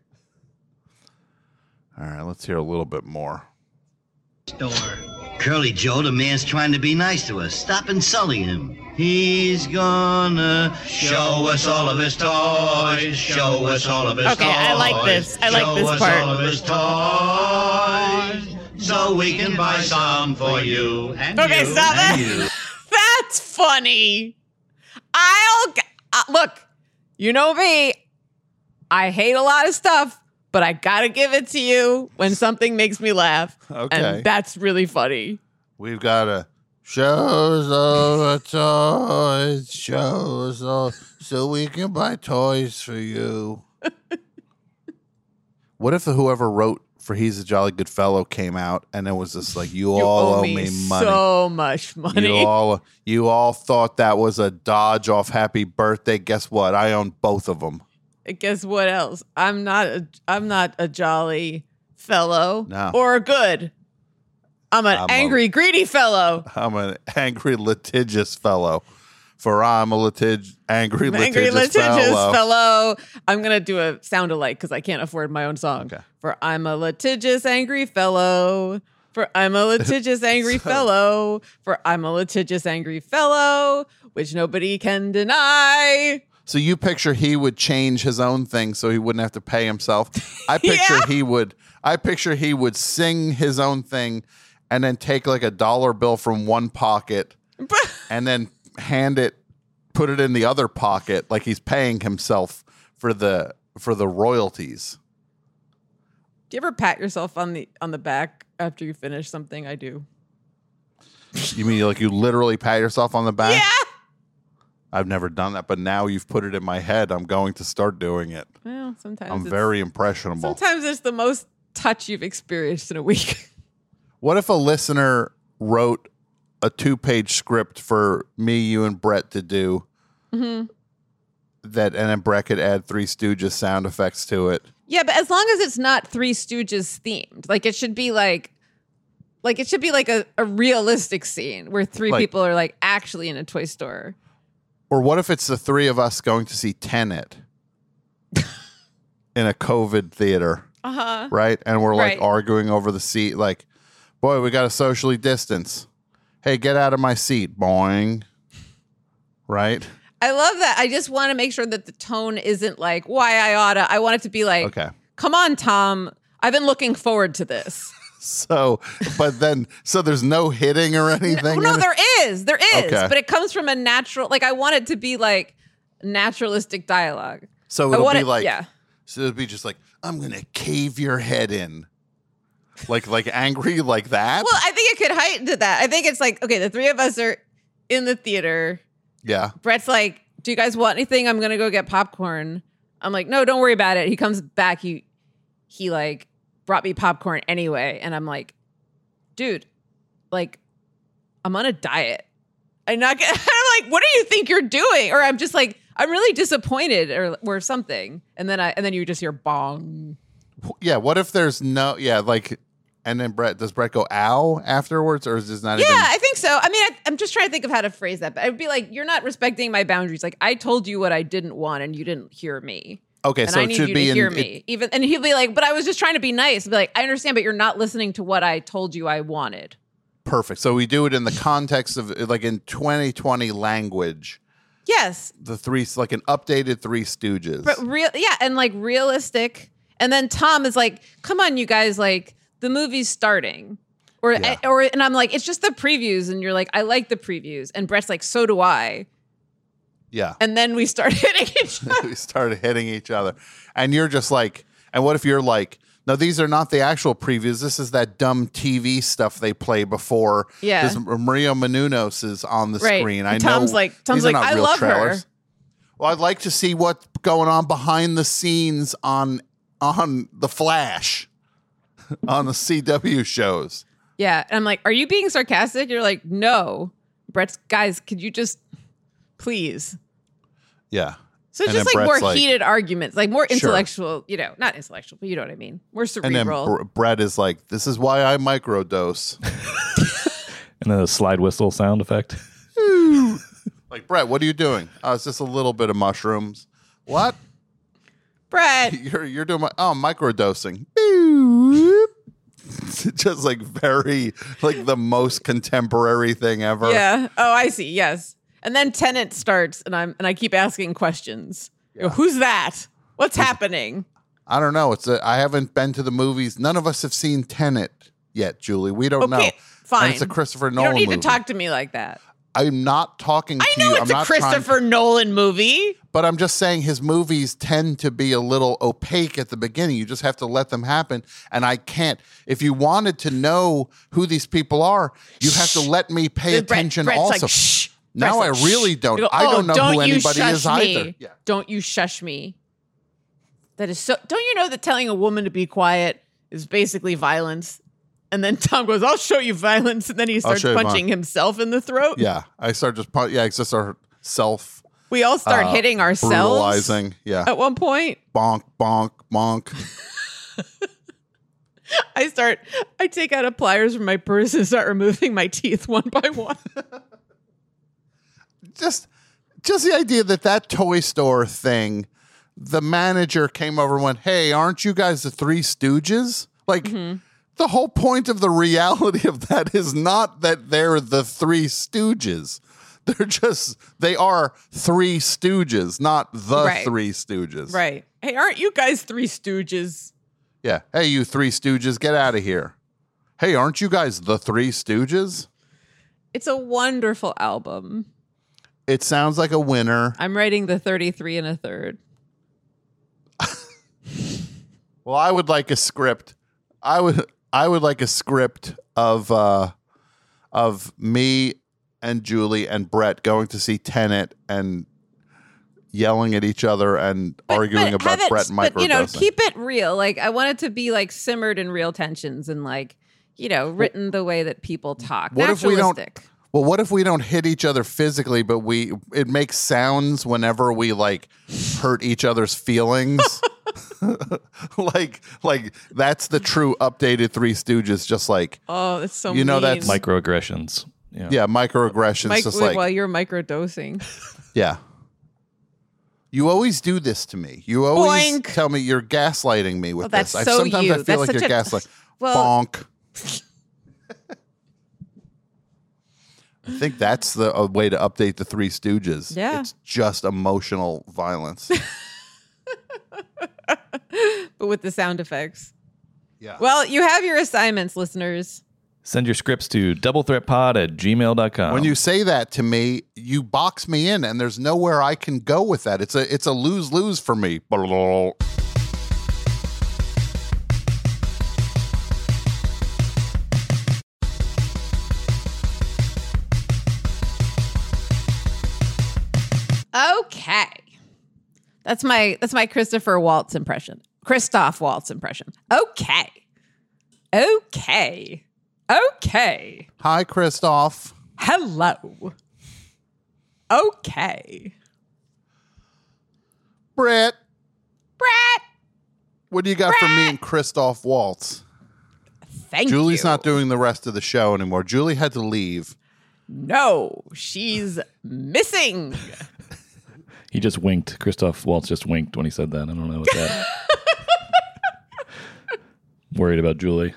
all right, let's hear a little bit more. Store. Curly Joe, the man's trying to be nice to us. Stop insulting him. He's gonna Show us all of his toys. Show us all of his Okay, toys. I like this. I like Show this part. Show us all of his toys. So we can buy some for you and Okay, you stop and it. you. That's funny. I'll uh, look. You know me. I hate a lot of stuff, but I gotta give it to you when something makes me laugh. Okay. and that's really funny. We've got a shows all the toys, shows all so we can buy toys for you. what if the whoever wrote for He's a Jolly Good Fellow came out and it was just like you, You all owe owe me, me money. so much money. You all you all thought that was a dodge off happy birthday. Guess what? I own both of them. Guess what else? I'm not a I'm not a jolly fellow No. or good. I'm an I'm a- angry, greedy fellow. I'm an angry litigious fellow. For I'm a litig angry, I'm angry, litigious, litigious fellow. fellow. I'm gonna do a sound alike because I can't afford my own song. Okay. For I'm a litigious, angry fellow. For I'm a litigious, angry fellow. For I'm a litigious, angry fellow, which nobody can deny. So you picture he would change his own thing so he wouldn't have to pay himself. I picture Yeah. he would I picture he would sing his own thing and then take like a dollar bill from one pocket and then hand it put it in the other pocket like he's paying himself for the for the royalties. Do you ever pat yourself on the on the back after you finish something? I do. You mean like you literally pat yourself on the back? Yeah. I've never done that, but now you've put it in my head. I'm going to start doing it. Well, sometimes I'm very impressionable. Sometimes it's the most touch you've experienced in a week. What if a listener wrote a two page script for me, you, and Brett to do Mhm. that, and then Brett could add Three Stooges sound effects to it? Yeah, but as long as it's not Three Stooges themed, like it should be like, like it should be like a, a realistic scene where three Like- people are like actually in a toy store. Or what if it's the three of us going to see Tenet in a COVID theater, Uh huh. right? And we're like Right. arguing over the seat, like, boy, we got to socially distance. Hey, get out of my seat, boing. Right? I love that. I just want to make sure that the tone isn't like why I oughta. I want it to be like, Okay. come on, Tom. I've been looking forward to this. So, but then, so there's no hitting or oh, anything? no, it? there is, there is, Okay. but it comes from a natural. Like I want it to be like naturalistic dialogue. So it'll be it- like, yeah. so it'll be just like, I'm gonna cave your head in, like like angry like that. Well, I think it could heighten to that. I think it's like, okay, the three of us are in the theater. yeah, Brett's like, Do you guys want anything? I'm gonna go get popcorn. I'm like, no, don't worry about it. He comes back, he he like brought me popcorn anyway. And I'm like, dude, like, I'm on a diet. I'm not gonna I'm like, what do you think you're doing? Or I'm just like, I'm really disappointed or or something. And then I and then you just hear bong. yeah. What if there's no, yeah, like And then Brett does Brett go ow afterwards, or is this not Yeah, even? I think so. I mean, I, I'm just trying to think of how to phrase that. But I'd be like, "You're not respecting my boundaries. Like, I told you what I didn't want, and you didn't hear me. Okay, and so I it need should you be to in- hear it- me. Even and he'll be like, "But I was just trying to be nice." Be like, "I understand, but you're not listening to what I told you I wanted." Perfect. So we do it in the context of like in 2020 language. Yes, The three, like an updated Three Stooges. but real, yeah, and like realistic. And then Tom is like, "Come on, you guys! Like, the movie's starting." Or, Yeah. Eh, or and I'm like, it's just the previews, and you're like, I like the previews, and Brett's like, so do I. yeah. And then we start hitting each other. we started hitting each other. And you're just like, and what if you're like, no, these are not the actual previews. This is that dumb TV stuff they play before. Yeah. This Maria Menounos is on the Right. screen. And I know. Tom's like- Tom's like, "I love her." Well, I'd like to see what's going on behind the scenes on on the Flash, on the CW shows. Yeah. And I'm like, are you being sarcastic? You're like, no. Brett's guys, could you just please? Yeah. So it's And just then like more Brett's heated arguments, like more Sure. intellectual, you know, not intellectual, but you know what I mean. More cerebral. And then cerebral. Br- Brett is like, "This is why I microdose." And then a slide whistle sound effect. like Brett, what are you doing? Oh, it's just a little bit of mushrooms. What? Brett. You're you're doing my oh microdosing. just like very like the most contemporary thing ever. yeah. Oh, I see. Yes. And then Tenet starts and I'm and I keep asking questions. You know, Who's that? What's happening? I don't know. It's a, I haven't been to the movies. None of us have seen Tenet yet, Julie. We don't know. Okay, fine. And it's a Christopher Nolan movie. You don't need movie. to talk to me like that. I'm not talking to I know you. it's I'm a Christopher Nolan movie. But I'm just saying his movies tend to be a little opaque at the beginning. You just have to let them happen. And I can't. If you wanted to know who these people are, you have to let me pay Brett- attention Brett's also. like. Now I really don't. Go, I "Oh, don't know don't who anybody is me. either. Yeah. Don't you shush me. That is so. Don't you know that telling a woman to be quiet is basically violence? And then Tom goes, "I'll show you violence," and then he starts punching himself in the throat. Yeah. I start just pun- yeah, it's just our self We all start uh, hitting ourselves brutalizing. Yeah. at one point. Bonk, bonk, bonk. I start. I take out a pliers from my purse and start removing my teeth one by one. just just the idea that that toy store thing the manager came over and went hey aren't you guys the three stooges like Mm-hmm. the whole point of the reality of that is not that they're the three stooges they're just they are three stooges not the Right. three stooges right. Hey, aren't you guys three stooges? yeah hey you three stooges get out of here hey aren't you guys the three stooges It's a wonderful album. It sounds like a winner I'm writing the 33 and a third. Well, I would like a script. I would I would like a script of uh of me and Julie and Brett going to see Tenet and yelling at each other and arguing But about it- Brett microdosing. But you know, keep it real. Like I want it to be like simmered in real tensions and like you know written the way that people talk. what if we don't Naturalistic. Well what if we don't hit each other physically but we it makes sounds whenever we like hurt each other's feelings like like that's the true updated three stooges just like Oh, it's so You know mean. that's- Microaggressions. Yeah. yeah microaggressions Mike, just like while you're microdosing. Yeah. You always do this to me. You always Boink. tell me you're gaslighting me with Well, that's this. I, sometimes you. I feel That's like you're a- gaslighting. Well- Bonk. I think that's the uh, way to update the Three Stooges. Yeah. It's just emotional violence. but with the sound effects. Yeah. Well, you have your assignments, listeners. Send your scripts to doublethreatpod at gmail.com. when you say that to me, you box me in, and there's nowhere I can go with that. It's a it's a lose lose for me. Okay. That's my that's my Christopher Waltz impression. Christoph Waltz impression. Okay. Okay. Okay. Hi, Christoph. Hello. Okay. Brett. Brett. What do you got for me and Christoph Waltz? Thank you. Julie's you. not doing the rest of the show anymore. Julie had to leave. No, she's missing. He just winked. Christoph Waltz just winked when he said that. I don't know what that. Worried about Julie.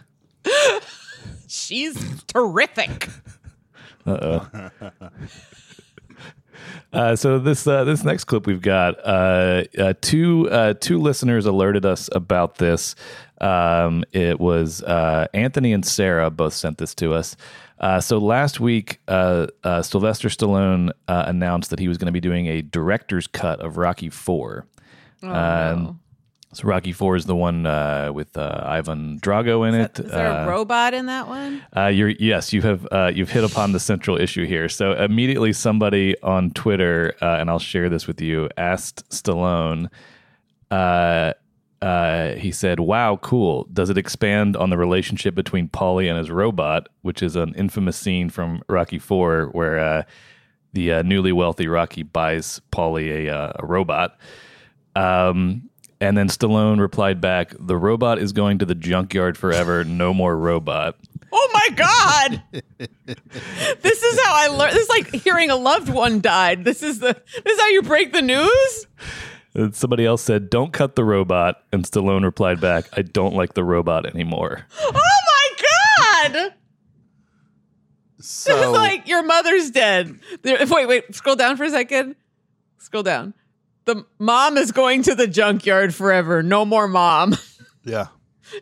She's terrific. Uh oh. Uh, so this uh, this next clip we've got uh, uh, two uh, two listeners alerted us about this. Um, it was uh, Anthony and Sarah both sent this to us. Uh, so last week, uh, uh, Sylvester Stallone uh, announced that he was going to be doing a director's cut of Rocky Four. Oh, Um, So Rocky Four is the one uh, with uh, Ivan Drago in it. Is there Uh, a robot in that one? uh, you're yes, you have uh, you've hit upon the central issue here. So immediately, somebody on Twitter, uh, and I'll share this with you, asked Stallone. Uh, uh, he said, "Wow, cool. Does it expand on the relationship between Paulie and his robot, which is an infamous scene from Rocky Four, where uh, the uh, newly wealthy Rocky buys Paulie a, uh, a robot?" Um, and then Stallone replied back, "The robot is going to the junkyard forever. No more robot." Oh my god! this is how I learned. This is like hearing a loved one died. This is the. This is how you break the news. And somebody else said, "Don't cut the robot," and Stallone replied back, "I don't like the robot anymore." Oh my god! So It's like your mother's dead. There, wait, wait. Scroll down for a second. Scroll down. The mom is going to the junkyard forever. No more mom. yeah,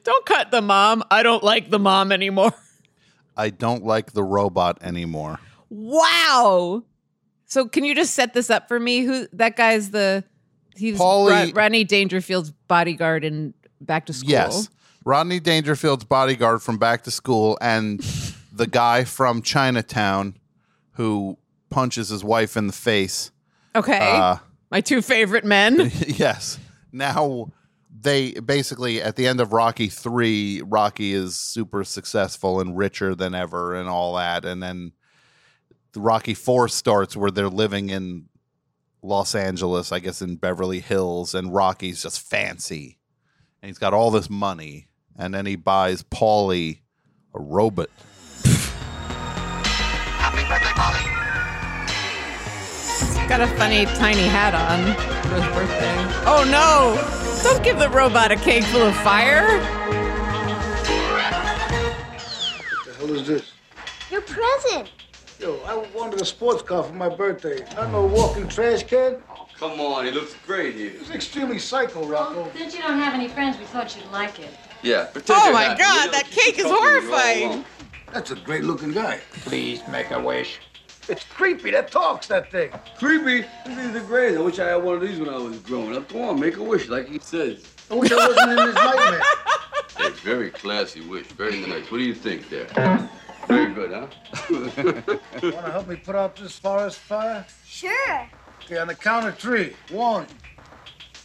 Don't cut the mom. I don't like the mom anymore. I don't like the robot anymore. Wow. So can you just set this up for me? Who that guy's the he's Paulie- Rod- Rodney Dangerfield's bodyguard in Back to School. Yes, Rodney Dangerfield's bodyguard from Back to School, and the guy from Chinatown who punches his wife in the face. Okay. Uh, My two favorite men. yes. Now they basically at the end of Rocky 3, Rocky is super successful and richer than ever and all that and then the Rocky 4 starts where they're living in Los Angeles, I guess in Beverly Hills and Rocky's just fancy. And he's got all this money and then he buys Paulie a robot. Got a funny tiny hat on for his birthday. Oh no! Don't give the robot a cake full of fire. What the hell is this? Your present. Yo, I wanted a sports car for my birthday. Not no walking trash can. Oh, come on, he looks great here. It's extremely psycho, Rocco. Since you don't have any friends, we thought you'd like it. Yeah. Oh my god, that cake is horrifying. That's a great looking guy. Please make a wish. It's creepy. That talks, that thing. Creepy. This is the great. I wish I had one of these when I was growing up. Come on, make a wish, like he says. I wish I wasn't in this nightmare. Hey, very classy wish. Very nice. What do you think there? Very good, huh? Want to help me put out this forest fire? Sure. Okay, on the count of three. One,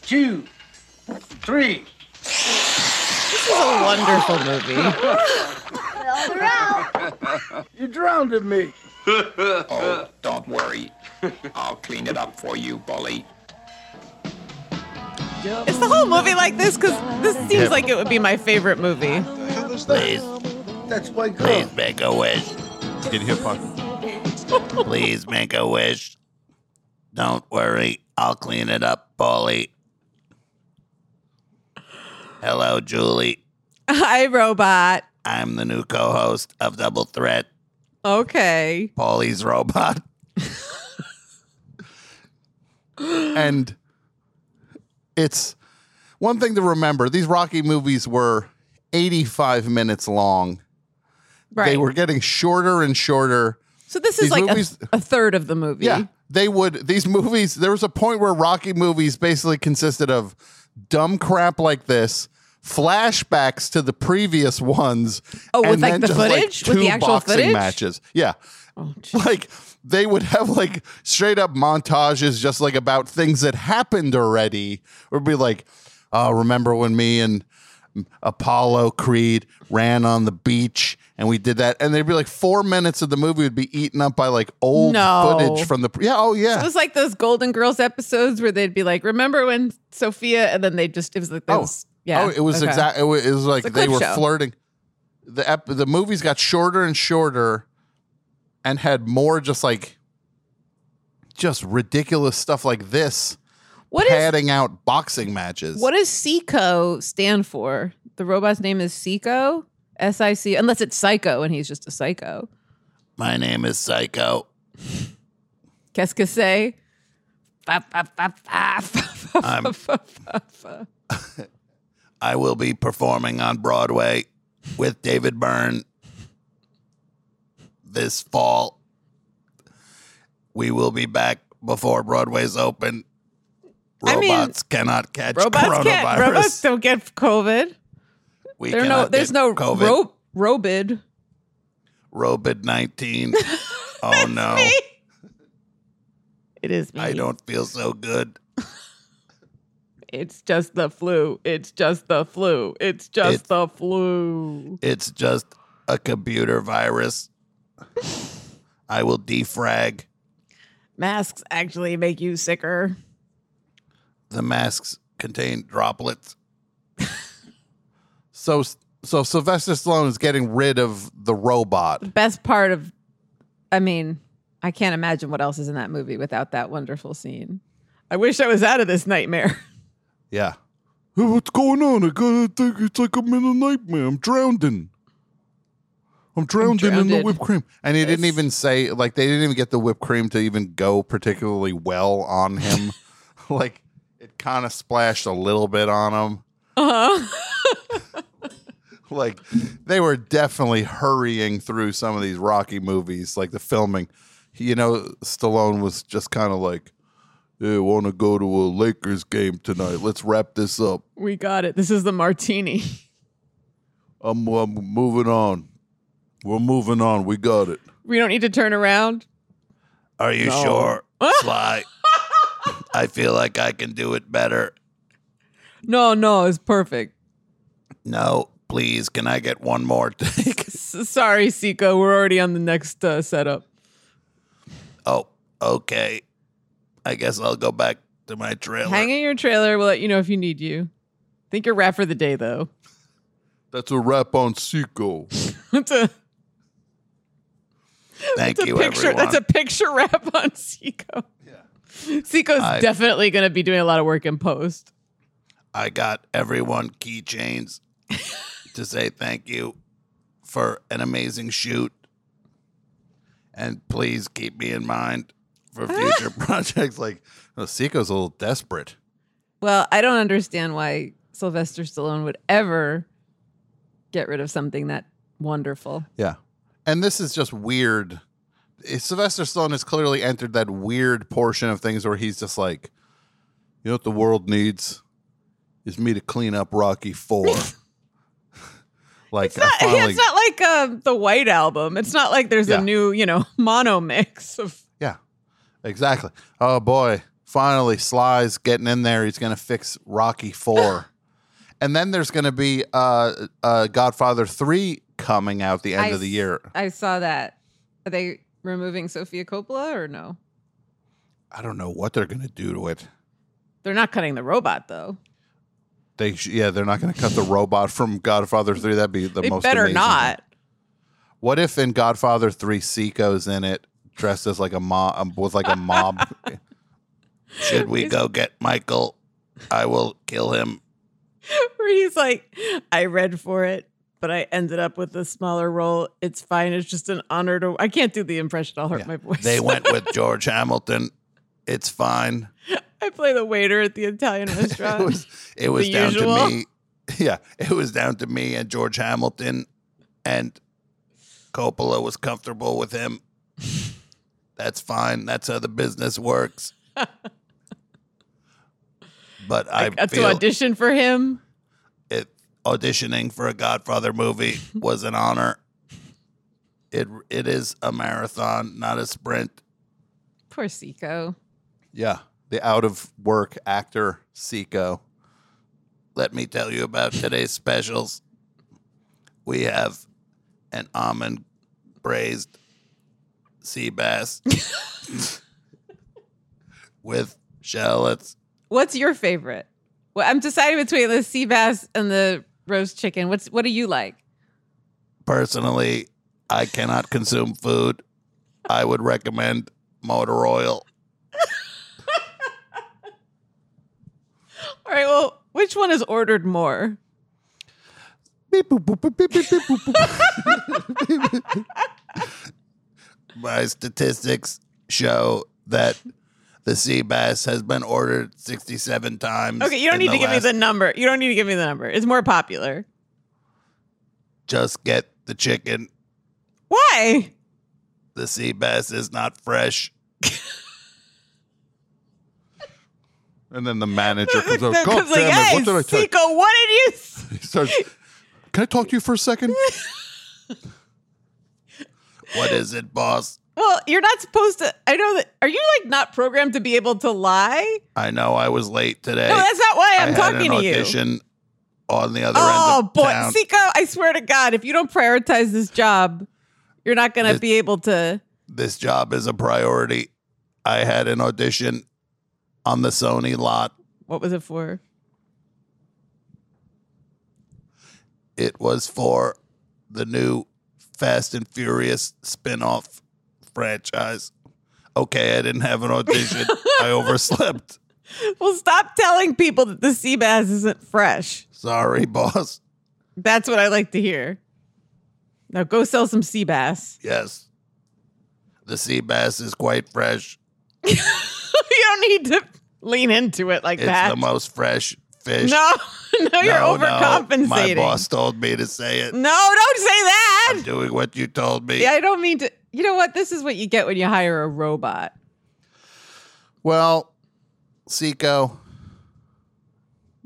two, three. This is a wonderful movie. Well. You drowned in me. oh, don't worry. I'll clean it up for you, Paulie. Is the whole movie like this? Because this seems Yep. like it would be my favorite movie. Please, That's my girl. make a wish. Can you hear Please make a wish. Don't worry, I'll clean it up, Paulie. Hello, Julie. Hi, robot. I'm the new co-host of Double Threat, Okay. Paulie's Robot. and it's one thing to remember: these Rocky movies were 85 minutes long. Right. They were getting shorter and shorter. So this is These like a, movies- a third of the movie. Yeah. They would, these movies, there was a point where Rocky movies basically consisted of dumb crap like this, flashbacks to the previous ones. Oh, with, and like, then the footage? two With the actual boxing footage? matches. Yeah. Oh, like they would have like straight up montages just like about things that happened already. It would be like, oh, remember when me and Apollo Creed ran on the beach and we did that. And they'd be like four minutes of the movie would be eaten up by like old No. footage from the yeah, oh yeah. It was like those Golden Girls episodes where they'd be like, "Remember when Sophia?" And then they just it was like, Oh. those, yeah, oh, it was okay. exact. It was, it was like they were show. flirting. the ep- the movies got shorter and shorter, and had more just like just ridiculous stuff like this. What is- padding out boxing matches? What does Seiko stand for? The robot's name is Seiko? S I C, unless it's Psycho and he's just a psycho. My name is Psycho. Qu'est-ce que c'est? I will be performing on Broadway with David Byrne this fall. We will be back before Broadway's open. I mean, Robots cannot catch Robots coronavirus. can't. Robots don't get COVID. we There no. There's no COVID. ro- robid. Robid 19. oh no. It is me. I don't feel so good. It's just the flu. It's just the flu. It's just It's- the flu. It's just a computer virus. I will defrag. Masks actually make you sicker. The masks contain droplets. so so Sylvester Stallone is getting rid of the robot. Best part of, I mean, I can't imagine what else is in that movie without that wonderful scene. I wish I was out of this nightmare. Yeah. Hey, what's going on? I gotta think it's like I'm in a nightmare. I'm drowning. I'm drowning in the whipped cream. And he didn't Yes. even say like they didn't even get the whipped cream to even go particularly well on him. like it kind of splashed a little bit on him. Uh huh. like they were definitely hurrying through some of these Rocky movies, like the filming. You know, Stallone was just kind of like, "Yeah, want to go to a Lakers game tonight? Let's wrap this up. we got it. This is the martini. I'm, I'm moving on. We're moving on. We got it. We don't need to turn around. Are you No. sure, Sly? I feel like I can do it better. No, no, it's perfect. No, please, can I get one more take? S- sorry, Sico. We're already on the next uh, setup. Oh, okay. I guess I'll go back to my trailer. Hang in your trailer. We'll let you know if you need you. Think you're wrapped for the day, though. That's a wrap on Sico. That's a Thank that's a you, picture. everyone. That's a picture wrap on Sico. Yeah. Sico's I- definitely going to be doing a lot of work in post. I got everyone keychains to say thank you for an amazing shoot. And please keep me in mind for future projects. Like, oh, Seiko's a little desperate. Well, I don't understand why Sylvester Stallone would ever get rid of something that wonderful. Yeah. And this is just weird. Eh, Sylvester Stallone has clearly entered that weird portion of things where he's just like, you know what the world needs is me to clean up Rocky Four. like, I Not- finally, it's not like um, the White Album. It's not like there's Yeah. a new, you know, mono mix of. Exactly. Oh boy, finally Sly's getting in there. He's gonna fix Rocky Four, and then there's gonna be uh, uh, Godfather Three coming out the end I of the year. I saw that. Are they removing Sofia Coppola or no? I don't know what they're gonna do to it. They're not cutting the robot though. They sh- yeah, they're not going to cut the robot from Godfather Three. That'd be the they most. better not. thing. What if in Godfather Three, Seiko's in it, dressed as like a mob um, with like a mob? Should we go get Michael? I will kill him. Where he's like, I read for it, but I ended up with a smaller role. It's fine. It's just an honor to. I can't do the impression. I'll hurt my voice. They went with George Hamilton. It's fine. I play the waiter at the Italian restaurant. It was it was down usual. to me. Yeah, it was down to me and George Hamilton, and Coppola was comfortable with him. That's fine. That's how the business works. But I, I to audition for him. it auditioning for a Godfather movie was an honor. It it is a marathon, not a sprint. Poor Seiko. Yeah, the out of work actor Seiko. Let me tell you about today's specials. We have an almond braised sea bass with shallots. What's your favorite? Well, I'm deciding between the sea bass and the roast chicken. What's what do you like? Personally, I cannot consume food. I would recommend motor oil. All right. Well, which one is ordered more? My statistics show that the sea bass has been ordered 67 times. Okay, you don't need to give me the number. You don't need to give me the number. It's more popular. Just get the chicken. Why? The sea bass is not fresh. and then the manager comes over. Comes God like, damn it! hey, What did I tell you?" Seiko, what did you? s-" He starts. Can I talk to you for a second? what is it, boss? Well, you're not supposed to. I know that. Are you like not programmed to be able to lie? I know I was late today. No, that's not why I I'm had talking to you. on the other Oh end of boy, town. Seiko! I swear to God, if you don't prioritize this job, you're not going to be able to. this job is a priority. I had an audition on the Sony lot. What was it for? It was for the new Fast and Furious spin-off franchise. Okay, I didn't have an audition. I overslept. Well, stop telling people that the sea bass isn't fresh. Sorry, boss. That's what I like to hear. Now go sell some sea bass. Yes. The sea bass is quite fresh. you don't need to lean into it like It's that. the most fresh fish. No, no, you're No, no, overcompensating. My boss told me to say it. No, don't say that. I'm doing what you told me. Yeah, I don't mean to. You know what? This is what you get when you hire a robot. Well, Seiko,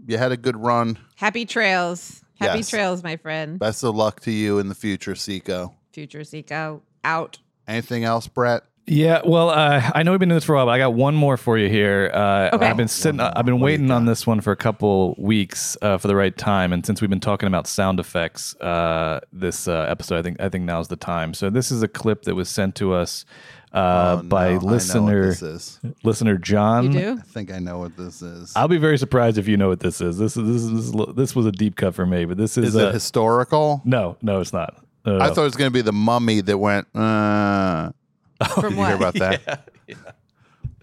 you had a good run. Happy trails. Happy Yes. trails, my friend. Best of luck to you in the future, Seiko. Future Seiko out. Anything else, Brett? Yeah, well, uh, I know we've been doing this for a while, but I got one more for you here. Uh, Okay. I've been sitting, I've been waiting on this one for a couple weeks uh, for the right time, and since we've been talking about sound effects uh, this uh, episode, I think I think now's the time. So this is a clip that was sent to us uh, Oh, no, by I listener listener John. You do? I think I know what this is. I'll be very surprised if you know what this is. This is this is this, is, this was a deep cut for me, but this is, Is it historical? no, no, it's not. No, no, I thought it was going to be the mummy that went. Uh, From did you what? hear about that?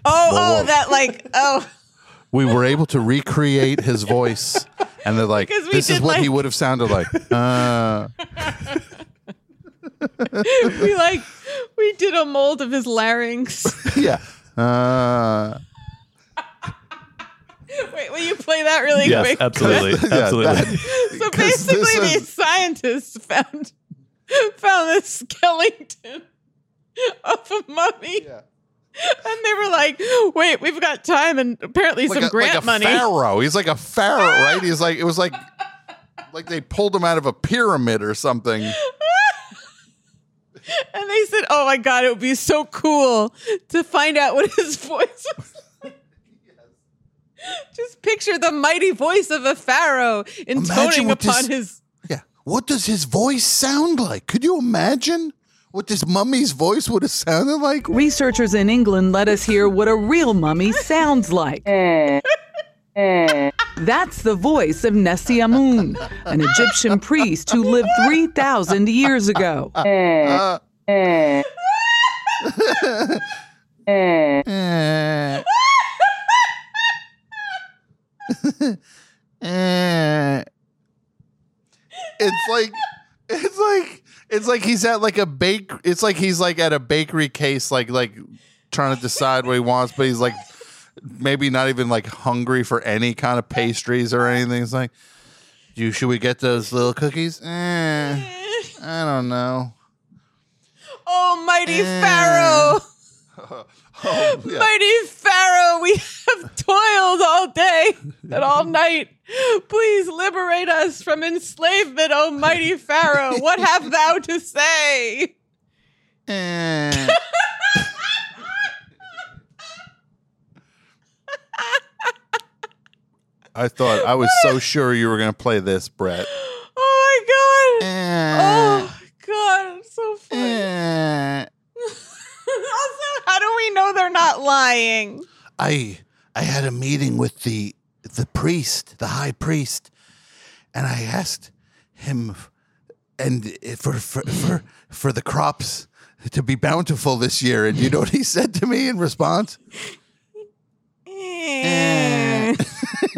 Oh, oh, whoa. that like, oh, We were able to recreate his voice, and they're like, Because we "This is did, what he like- would have sounded like." Uh, we like, we did a mold of his larynx. yeah. Uh, Wait, will you play that really yes, quick? absolutely, Yeah, absolutely. that- So 'cause this basically, is- these scientists found found this skeleton of a mummy. And they were like, "Wait, we've got time and apparently like some a, grant like a money." pharaoh. He's like a pharaoh, right? He's like it was like like they pulled him out of a pyramid or something. And they said, "Oh my god, it would be so cool to find out what his voice was like." Just picture the mighty voice of a pharaoh intoning what upon this- his. Yeah. What does his voice sound like? Could you imagine what this mummy's voice would have sounded like? Researchers in England let us hear what a real mummy sounds like. Eh. Eh. That's the voice of Nesyamun, an Egyptian priest who lived 3,000 years ago. Eh. eh. it's like it's like it's like he's at like a bake it's like he's like at a bakery case like like trying to decide what he wants but he's like maybe not even like hungry for any kind of pastries or anything it's like you should we get those little cookies eh, i don't know Almighty Eh. pharaoh! oh, yeah. Mighty Pharaoh, we have toiled all day and all night. Please liberate us from enslavement, O mighty Pharaoh. What have thou to say? Eh. I thought I was so sure you were going to play this, Brett. Oh my god! Eh. Oh god, it's so funny. Eh. also, how do we know they're not lying? I I had a meeting with the the priest, the high priest, and I asked him and for for for, for the crops to be bountiful this year. And you know what he said to me in response? Eh.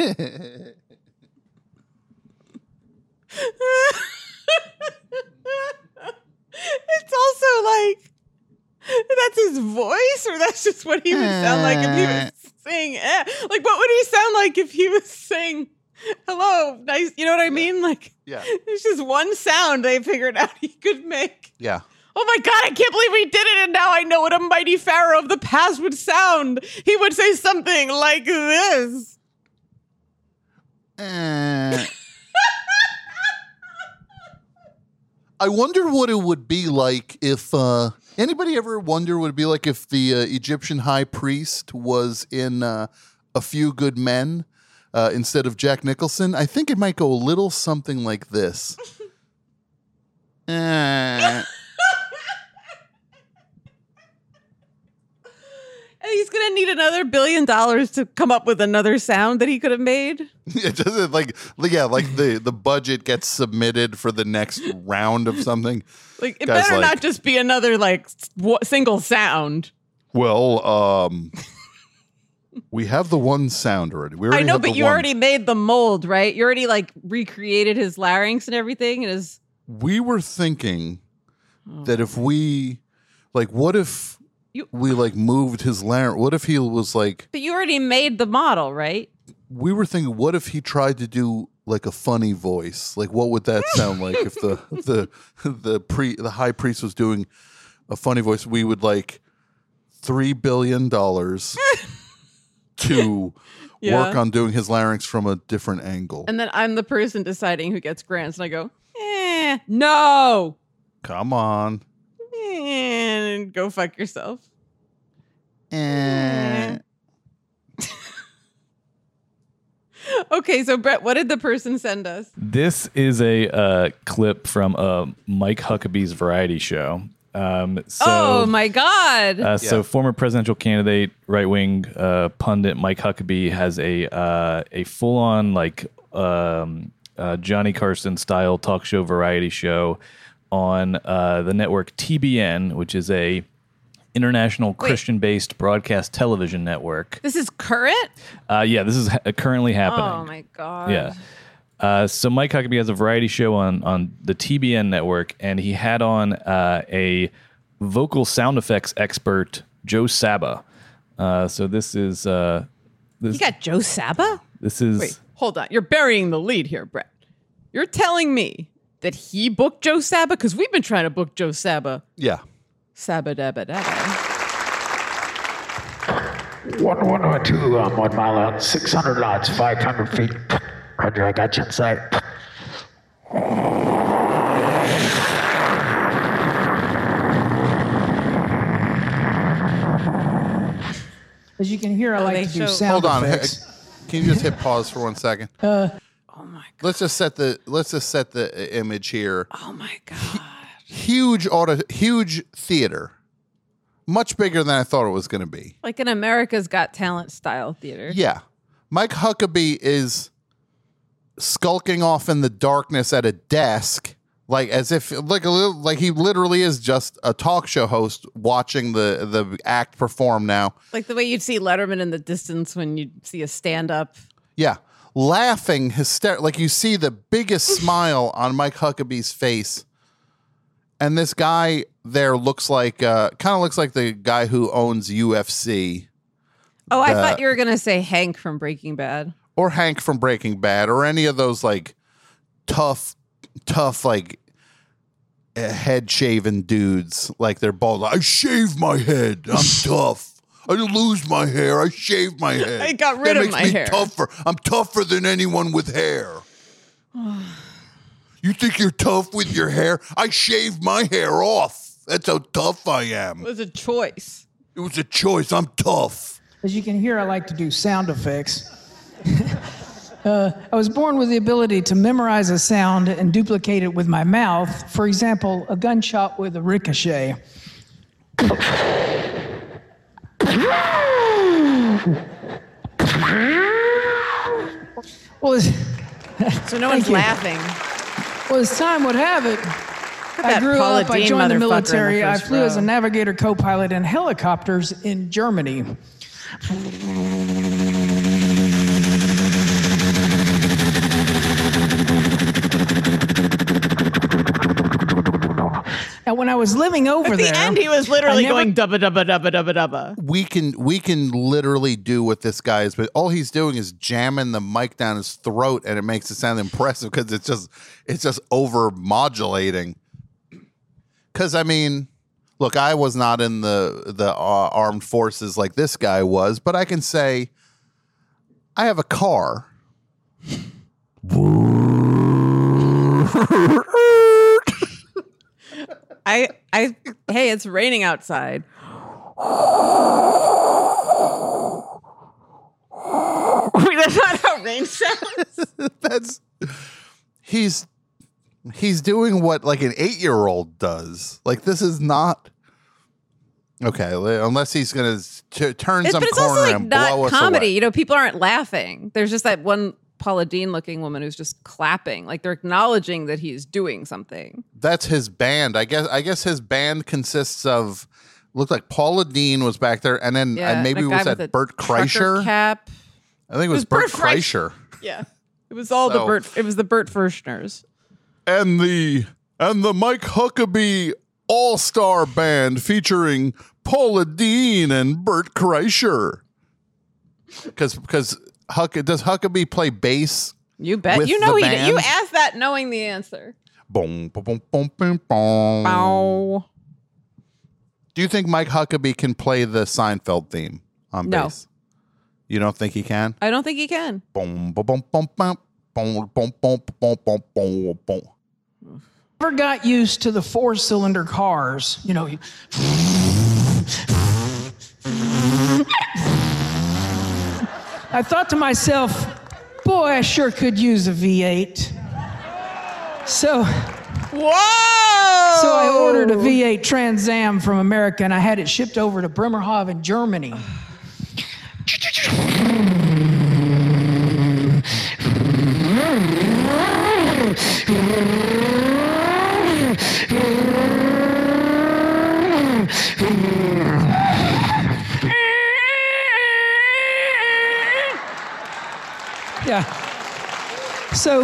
it's also like that's his voice, or that's just what he would sound like if he was saying. Eh. Like, what would he sound like if he was saying "hello"? Nice, you know what I mean? Like, Yeah. it's just one sound they figured out he could make. Yeah. Oh my god, I can't believe we did it, and now I know what a mighty pharaoh of the past would sound. He would say something like this. Eh. I wonder what it would be like if uh, anybody ever wonder what it'd be like if the uh, Egyptian high priest was in uh, A Few Good Men uh, instead of Jack Nicholson. I think it might go a little something like this. Eh. He's gonna need another billion dollars to come up with another sound that he could have made. it doesn't like yeah like the the budget gets submitted for the next round of something. Like it Guy's better like, not just be another like w- single sound. Well, um, we have the one sound already. We I know, but you one. already made the mold, right? You already like recreated his larynx and everything. And his We were thinking Oh. that if we like, what if we like moved his larynx? What if he was like? but you already made the model, right? We were thinking, what if he tried to do like a funny voice? Like, what would that sound like if the the the pre the high priest was doing a funny voice? We would like three billion dollars to Yeah. work on doing his larynx from a different angle. And then I'm the person deciding who gets grants, and I go, eh, no, Come on. And go fuck yourself. Eh. Okay, so Brett, what did the person send us? This is a uh, clip from uh, Mike Huckabee's variety show. Um, so, oh my god! Uh, So, former presidential candidate, right wing uh, pundit Mike Huckabee has a uh, a full on like um, uh, Johnny Carson style talk show variety show on uh, the network TBN, which is a international Christian based broadcast television network. this is current. Uh, yeah, this is ha- currently happening. Oh my god! Yeah. Uh, so Mike Huckabee has a variety show on on the TBN network, and he had on uh, a vocal sound effects expert, Joe Saba. Uh, so this is uh, this You got Joe Saba. this is Wait, hold on. You're burying the lead here, Brett. You're telling me that he booked Joe Saba because we've been trying to book Joe Saba. Yeah. Saba dabba dabba. One one one two um, one mile out, six hundred knots, five hundred feet. Roger, I got you in sight. As you can hear, I like to do sound Hold on. effects. Can you just hit pause for one second? Uh, Let's just set the let's just set the uh, image here. Oh my god. Huge auto huge theater. Much bigger than I thought it was going to be. Like an America's Got Talent style theater. Yeah. Mike Huckabee is skulking off in the darkness at a desk like as if like a little like he literally is just a talk show host watching the the act perform now. Like the way you'd see Letterman in the distance when you see a stand up. Yeah. Laughing hyster like you see the biggest smile on Mike Huckabee's face. And this guy there looks like uh kind of looks like the guy who owns UFC Oh, I The- thought you were gonna say Hank from Breaking Bad. or Hank from Breaking Bad or any of those like tough tough like head shaven dudes like they're bald. I shave my head. I'm tough. I didn't lose my hair. I shaved my head. I got rid that of makes my me hair. Tougher. I'm tougher than anyone with hair. You think you're tough with your hair? I shaved my hair off. That's how tough I am. It was a choice. It was a choice. I'm tough. As you can hear, I like to do sound effects. uh, I was born with the ability to memorize a sound and duplicate it with my mouth. For example, a gunshot with a ricochet. Well, So no one's you. laughing. Well, as time would have it, I grew Paula up, I joined the in the military. I flew as a navigator co pilot in helicopters in Germany. Now, when I was living over At the there, end, he was literally never- going dubba dubba dubba dubba dubba. we can we can literally do what this guy is, but all he's doing is jamming the mic down his throat, and it makes it sound impressive because it's just it's just over modulating. Because I mean, look, I was not in the the uh, armed forces like this guy was, but I can say I have a car. I I hey, it's raining outside. Wait, that's not how rain sounds. That's he's he's doing what like an eight year old does. Like this is not okay. Unless he's gonna t- turn It's, some but it's corner also like and blow not us comedy. away. You know, people aren't laughing. There's just that one Paula Deen looking woman who's just clapping. Like they're acknowledging that he's doing something. That's his band. I guess. I guess his band consists of looked like Paula Deen was back there, and then uh, Yeah, and maybe and was that a Bert Kreischer? cap. I think it was, was Bert Bert Kreischer. Kreischer. Yeah. It was all the So- Bert it was the Bert Furschners. and the and the Mike Huckabee All Star Band featuring Paula Deen and Bert Kreischer. Because because Huck does Huckabee play bass? You bet. you know the he did. You asked that knowing the answer. Boom, boom, boom, boom, boom, boom. Bow. Do you think Mike Huckabee can play the Seinfeld theme on bass? No. bass? You don't think he can? I don't think he can. Boom, boom, boom, boom, boom, boom, boom, boom, boom, boom, boom, boom. never got used to the four cylinder cars. You know, you- I thought to myself, boy, I sure could use a V8. So, Whoa! so I ordered a V8 Trans Am from America and I had it shipped over to Bremerhaven, Germany. Yeah. So,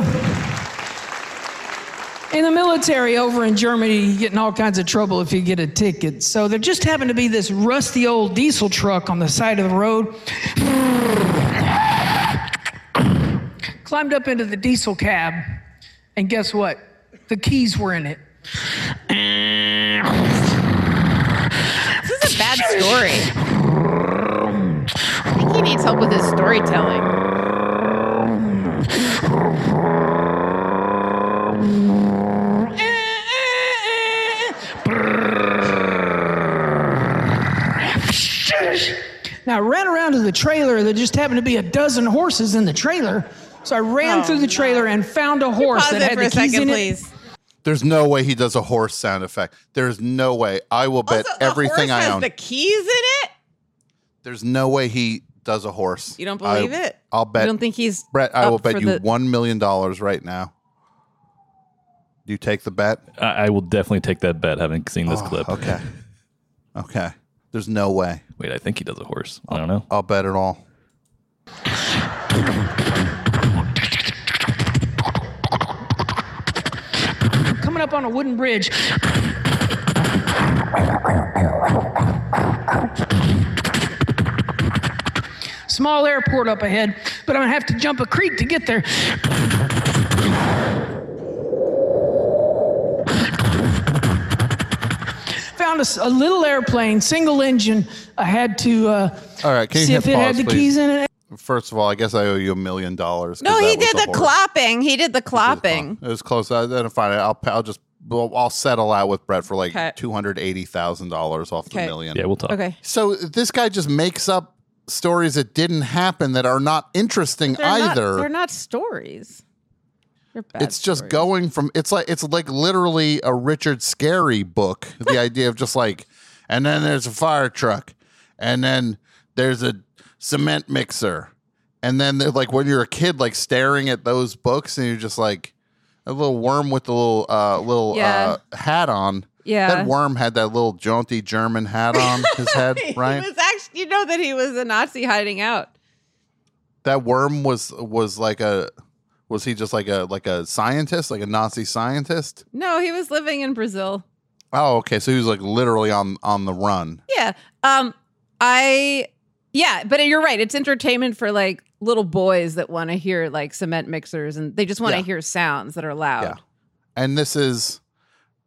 in the military over in Germany, you get in all kinds of trouble if you get a ticket. So, there just happened to be this rusty old diesel truck on the side of the road. Climbed up into the diesel cab, and guess what? The keys were in it. This is a bad story. I think he needs help with his storytelling. Now I ran around to the trailer. There just happened to be a dozen horses in the trailer. So I ran Oh, through the trailer and found a horse that had the keys second, in it. please. There's no way he does a horse sound effect. There's no way. I will bet Also, the everything horse I has own. the keys in it. There's no way he does a horse. You don't I- believe it? I'll bet. You don't think he's Brett? I will bet you the- one million dollars right now. Do you take the bet? I, I will definitely take that bet, having seen this Oh, clip. Okay. Okay. There's no way. Wait, I think he does a horse. I don't know. I'll bet it all. Coming up on a wooden bridge. Small airport up ahead, but I'm gonna have to jump a creek to get there. Found a, s- a little airplane, single engine. I had to uh, All right. Can you see hit if it pause, had the please? keys in it. First of all, I guess I owe you a million dollars. 'cause No, he that was did a the horse. clopping. He did the clopping. It was close. I didn't find it. I'll, I'll just, well, I'll settle out with Brett for like Okay. two hundred eighty thousand dollars off Okay. the million. Yeah, we'll talk. Okay. So this guy just makes up stories that didn't happen that are not interesting They're not- either. they're not stories. It's just stories. going from it's like it's like literally a Richard Scarry book. the idea of just like, and then there's a fire truck, and then there's a cement mixer, and then like when you're a kid, like staring at those books, and you're just like, A little worm with a little uh little Yeah. uh hat on. Yeah. That worm had that little jaunty German hat on his head, right? He was actually, you know, that he was a Nazi hiding out. that worm was was like a was he just like a like a scientist, like a Nazi scientist? No, he was living in Brazil. Oh, okay. So he was like literally on on the run. Yeah. Um, I, yeah, but you're right. It's entertainment for like little boys that want to hear like cement mixers and they just want to Yeah. hear sounds that are loud. Yeah. And this is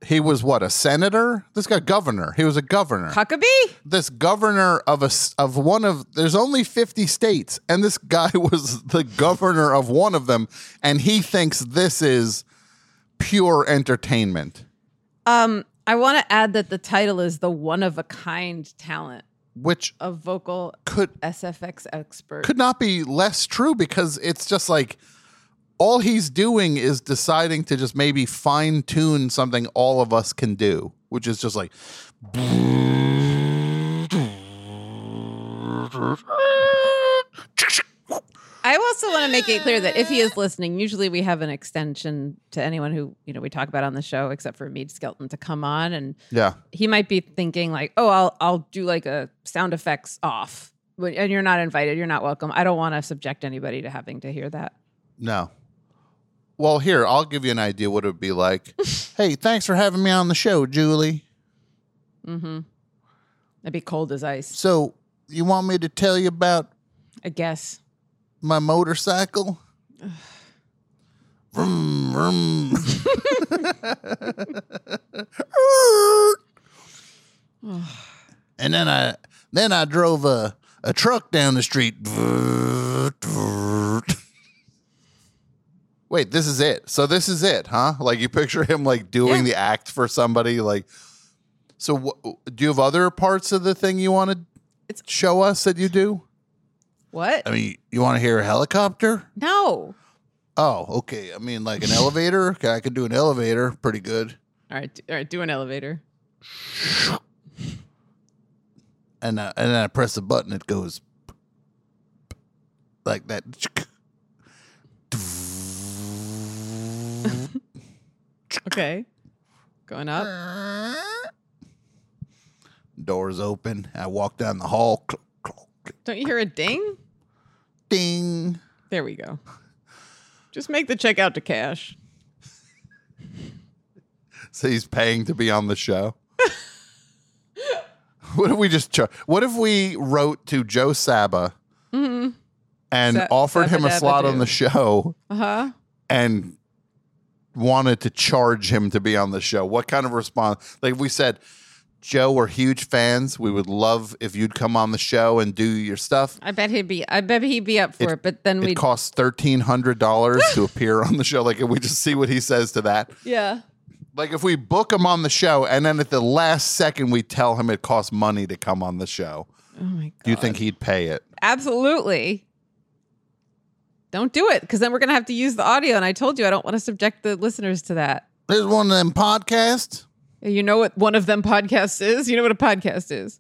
he was what a senator. This guy governor. He was a governor. Huckabee? this governor of a of one of there's only 50 states and this guy was the governor of one of them and he thinks this is pure entertainment Um, I want to add that the title is the one of a kind talent which of vocal could SFX expert. could not be less true because it's just like all he's doing is deciding to just maybe fine tune something all of us can do which is just like I also want to make it clear that if he is listening, usually we have an extension to anyone who, you know, we talk about on the show, except for Mead Skelton to come on. And yeah he might be thinking like, oh, I'll I'll do like a sound effects off. And you're not invited. You're not welcome. I don't want to subject anybody to having to hear that. No. Well, here, I'll give you an idea what it would be like. hey, thanks for having me on the show, Julie. Mm-hmm. That'd be cold as ice. So, you want me to tell you about I guess. my motorcycle? vroom, vroom. and then I then I drove a a truck down the street. Wait, this is it. So this is it, huh? Like you picture him like doing the act for somebody like So wh- do you have other parts of the thing you want to show us that you do? What? I mean, you want to hear a helicopter? No. Oh, okay. I mean, like an elevator. Okay, I can do an elevator pretty good. All right. All right. Do an elevator. And uh, and then I press the button, it goes like that. Okay. Going up. Doors open. I walk down the hall. Don't you hear a ding? Ding. There we go. Just make the check out to cash. So he's paying to be on the show. what if we just what if we wrote to Joe Saba Mm-hmm. and Sa- offered him a slot on the show Uh huh. and wanted to charge him to be on the show? What kind of response? Like if we said, Joe, we're huge fans. We would love if you'd come on the show and do your stuff. I bet he'd be. I bet he'd be up for it. But then It we. costs thirteen hundred dollars to appear on the show. Like if we just see what he says to that. Yeah. Like if we book him on the show and then at the last second we tell him it costs money to come on the show. Oh my god. Do you think he'd pay it? Absolutely. Don't do it because then we're gonna have to use the audio. And I told you I don't want to subject the listeners to that. There's one of them podcasts. You know what one of them podcasts is? You know what a podcast is?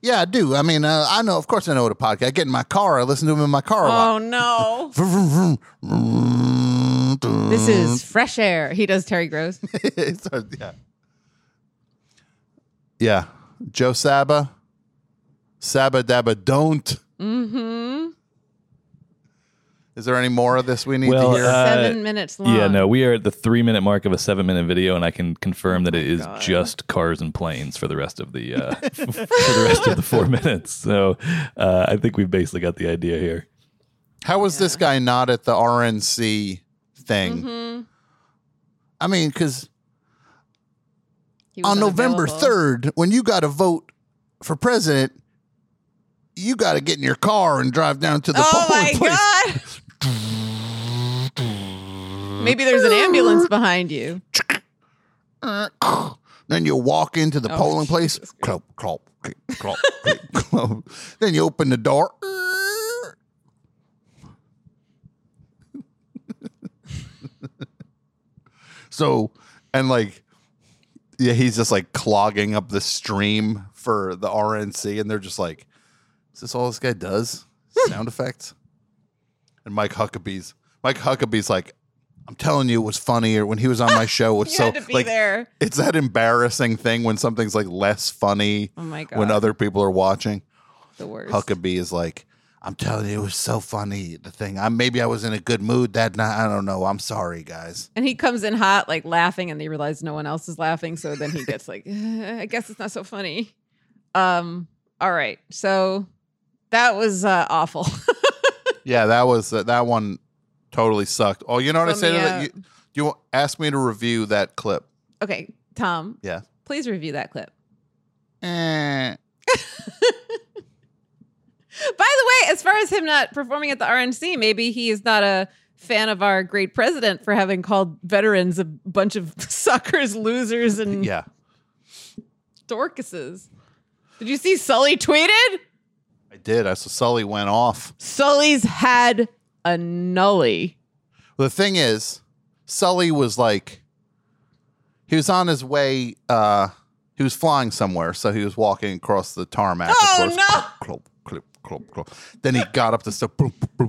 Yeah, I do. I mean, uh, I know. Of course, I know what a podcast. I get in my car. I listen to them in my car a lot. Oh no. This is fresh air. He does Terry Gross. Yeah. Yeah. Joe Saba. Saba Daba Don't. mm-hmm. Is there any more of this we need well, to hear? uh, Seven minutes long. Yeah, no, we are at the three minute mark of a seven minute video, and I can confirm that it is God. just cars and planes for the rest of the uh, for the rest of the four minutes. So uh, I think we've basically got the idea here. How was this guy not at the RNC thing? Mhm. I mean, because on November 3rd, when you got to vote for president, you got to get in your car and drive down to the Oh polling my place. Maybe there's an ambulance behind you. Then you walk into the Oh, polling place. Clop, clop, clop, clop. Then you open the door. so, and like, yeah, he's just like clogging up the stream for the RNC, and they're just like, "Is this all this guy does? Sound effects?" And Mike Huckabee's Mike Huckabee's like, I'm telling you, it was funnier when he was on my show. It's so had to be like there. it's that embarrassing thing when something's like less funny Oh my god! when other people are watching. The worst. Huckabee is like, I'm telling you, it was so funny. The thing, I maybe I was in a good mood that night. I don't know. I'm sorry, guys. And he comes in hot, like laughing, and they realize no one else is laughing. So then he gets like, "Eh, I guess it's not so funny. Um. All right. So that was uh, awful. Yeah, that was uh, that one. Totally sucked. Oh, you know what I me to that? out. You, you asked me to review that clip. okay, Tom. Yeah. Please review that clip. Eh. By the way, as far as him not performing at the RNC, maybe he is not a fan of our great president for having called veterans a bunch of suckers, losers, and Yeah. dorcases. Did you see Sully tweeted? I did. I saw Sully went off. Sully's had a nully. The thing is, Sully was like, he was on his way. uh He was flying somewhere, so he was walking across the tarmac. Oh, course. no. Clop, clip, clop, clop. Then he got up the step,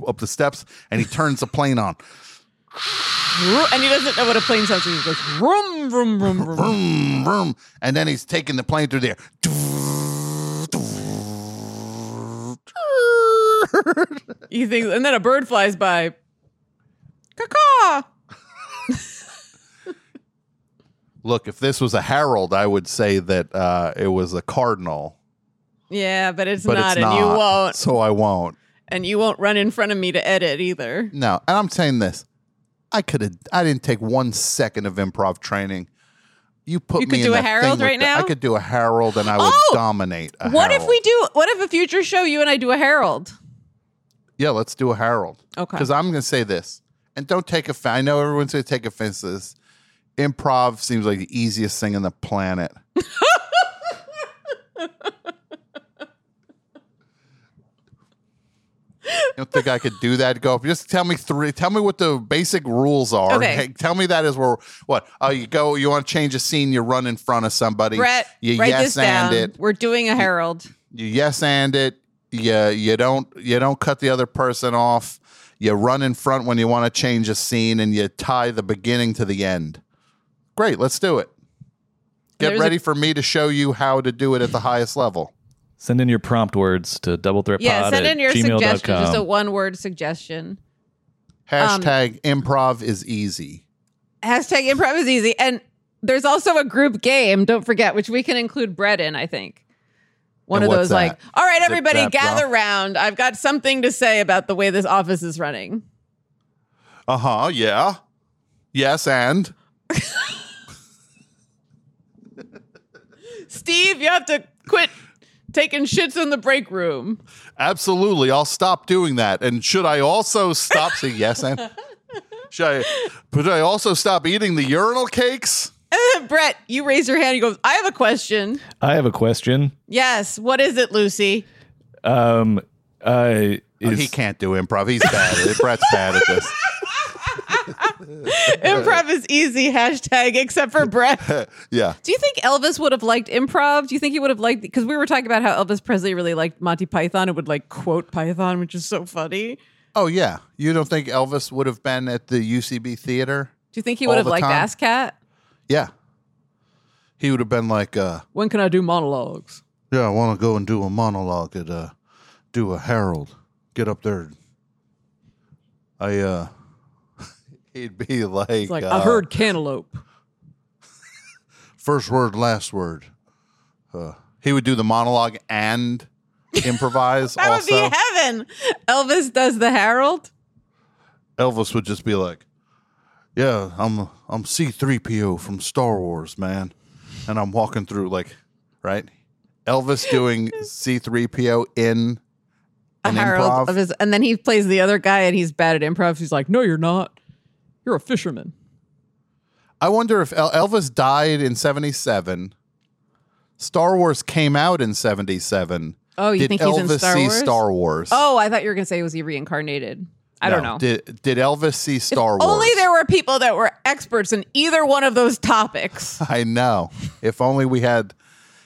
up the steps, and he turns the plane on. And he doesn't know what a plane sounds like. He goes vroom, vroom, vroom, vroom. Vroom, vroom. And then he's taking the plane through there. You think, and then a bird flies by. Caw Look, if this was a Harold, I would say that uh, it was a Cardinal, Yeah, but it's but not, it's not. and you won't, So I won't. and you won't run in front of me to edit either. No, and I'm saying this. I could have. I didn't take one second of improv training. You put me. You could do a thing right the- I could do a Harold, and I would Oh! dominate. A What if we do? What if a future show you and I do a Harold? Yeah, let's do a Harold. Okay. Because I'm going to say this, and don't take offense. I know everyone's going to take offense to this. Improv seems like the easiest thing on the planet. You don't think I could do that? Go just tell me three. Tell me what the basic rules are. Okay. Hey, tell me that is where what? Oh, you go. You want to change a scene? You run in front of somebody. Brett, you yes and down. it. We're doing a Harold. You yes and it. You you don't you don't cut the other person off. You run in front when you want to change a scene, and you tie the beginning to the end. Great, let's do it. Get There's a- ready for me to show you how to do it at the highest level. Send in your prompt words to double threat Yeah, send in your gmail.com. suggestion. Just a one word suggestion. Um, Hashtag improv is easy. Hashtag improv is easy. And there's also a group game, don't forget, which we can include Brett in, I think. One And of those like, that? all right, everybody gather round. I've got something to say about the way this office is running. Uh huh. Yeah. Yes, and Steve, you have to quit taking shits in the break room. absolutely. I'll stop doing that. And should I also stop saying yes, and should I? Should I also stop eating the urinal cakes? Brett, you raise your hand. He goes, I have a question. I have a question. Yes. What is it, Lucy? Um, uh, Oh, is, he can't do improv. He's bad. at it. Brett's bad at this. improv is easy. Hashtag, except for Brett. Yeah. Do you think Elvis would have liked improv? Do you think he would have liked because we were talking about how Elvis Presley really liked Monty Python and would like quote Python, which is so funny. Oh yeah. You don't think Elvis would have been at the UCB theater? Do you think he would have liked time? Ass Cat? Yeah. He would have been like, uh, When can I do monologues? yeah, I want to go and do a monologue at uh do a Harold. Get up there. I uh he'd be like, It's like uh, I heard cantaloupe. first word, last word. Uh, he would do the monologue and improvise That also. would be heaven. Elvis does the Harold. Elvis would just be like, "Yeah, I'm I'm C3PO from Star Wars, man." And I'm walking through like, right? Elvis doing C3PO in A an Harold improv. of his, and then he plays the other guy, and he's bad at improv. He's like, "No, you're not. You're a fisherman." I wonder if El- Elvis died in 77. Star Wars came out in 77. Oh, you Did think he's in Elvis Star see Wars? Star Wars? Oh, I thought you were gonna say was he reincarnated? I don't know. Did did Elvis see Star Wars? Only there were people that were experts in either one of those topics. I know. If only we had,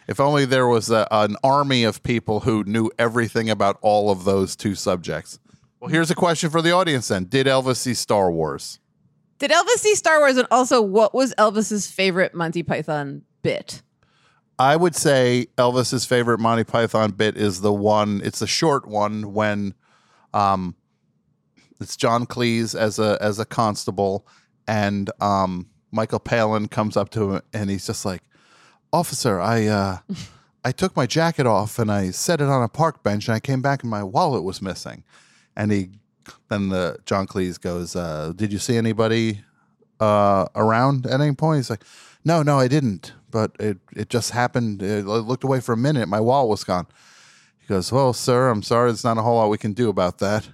if only there was a, an army of people who knew everything about all of those two subjects. Well, here's a question for the audience then. Did Elvis see Star Wars? Did Elvis see Star Wars? And also, what was Elvis's favorite Monty Python bit? I would say Elvis's favorite Monty Python bit is the one. It's the short one when, um, it's John Cleese as a as a constable, and um, Michael Palin comes up to him and he's just like, "Officer, I uh, I took my jacket off and I set it on a park bench and I came back and my wallet was missing," and he then the John Cleese goes, uh, "Did you see anybody uh, around at any point?" He's like, "No, no, I didn't." But it it just happened. I looked away for a minute. My wallet was gone. He goes, "Well, sir, I'm sorry. There's not a whole lot we can do about that."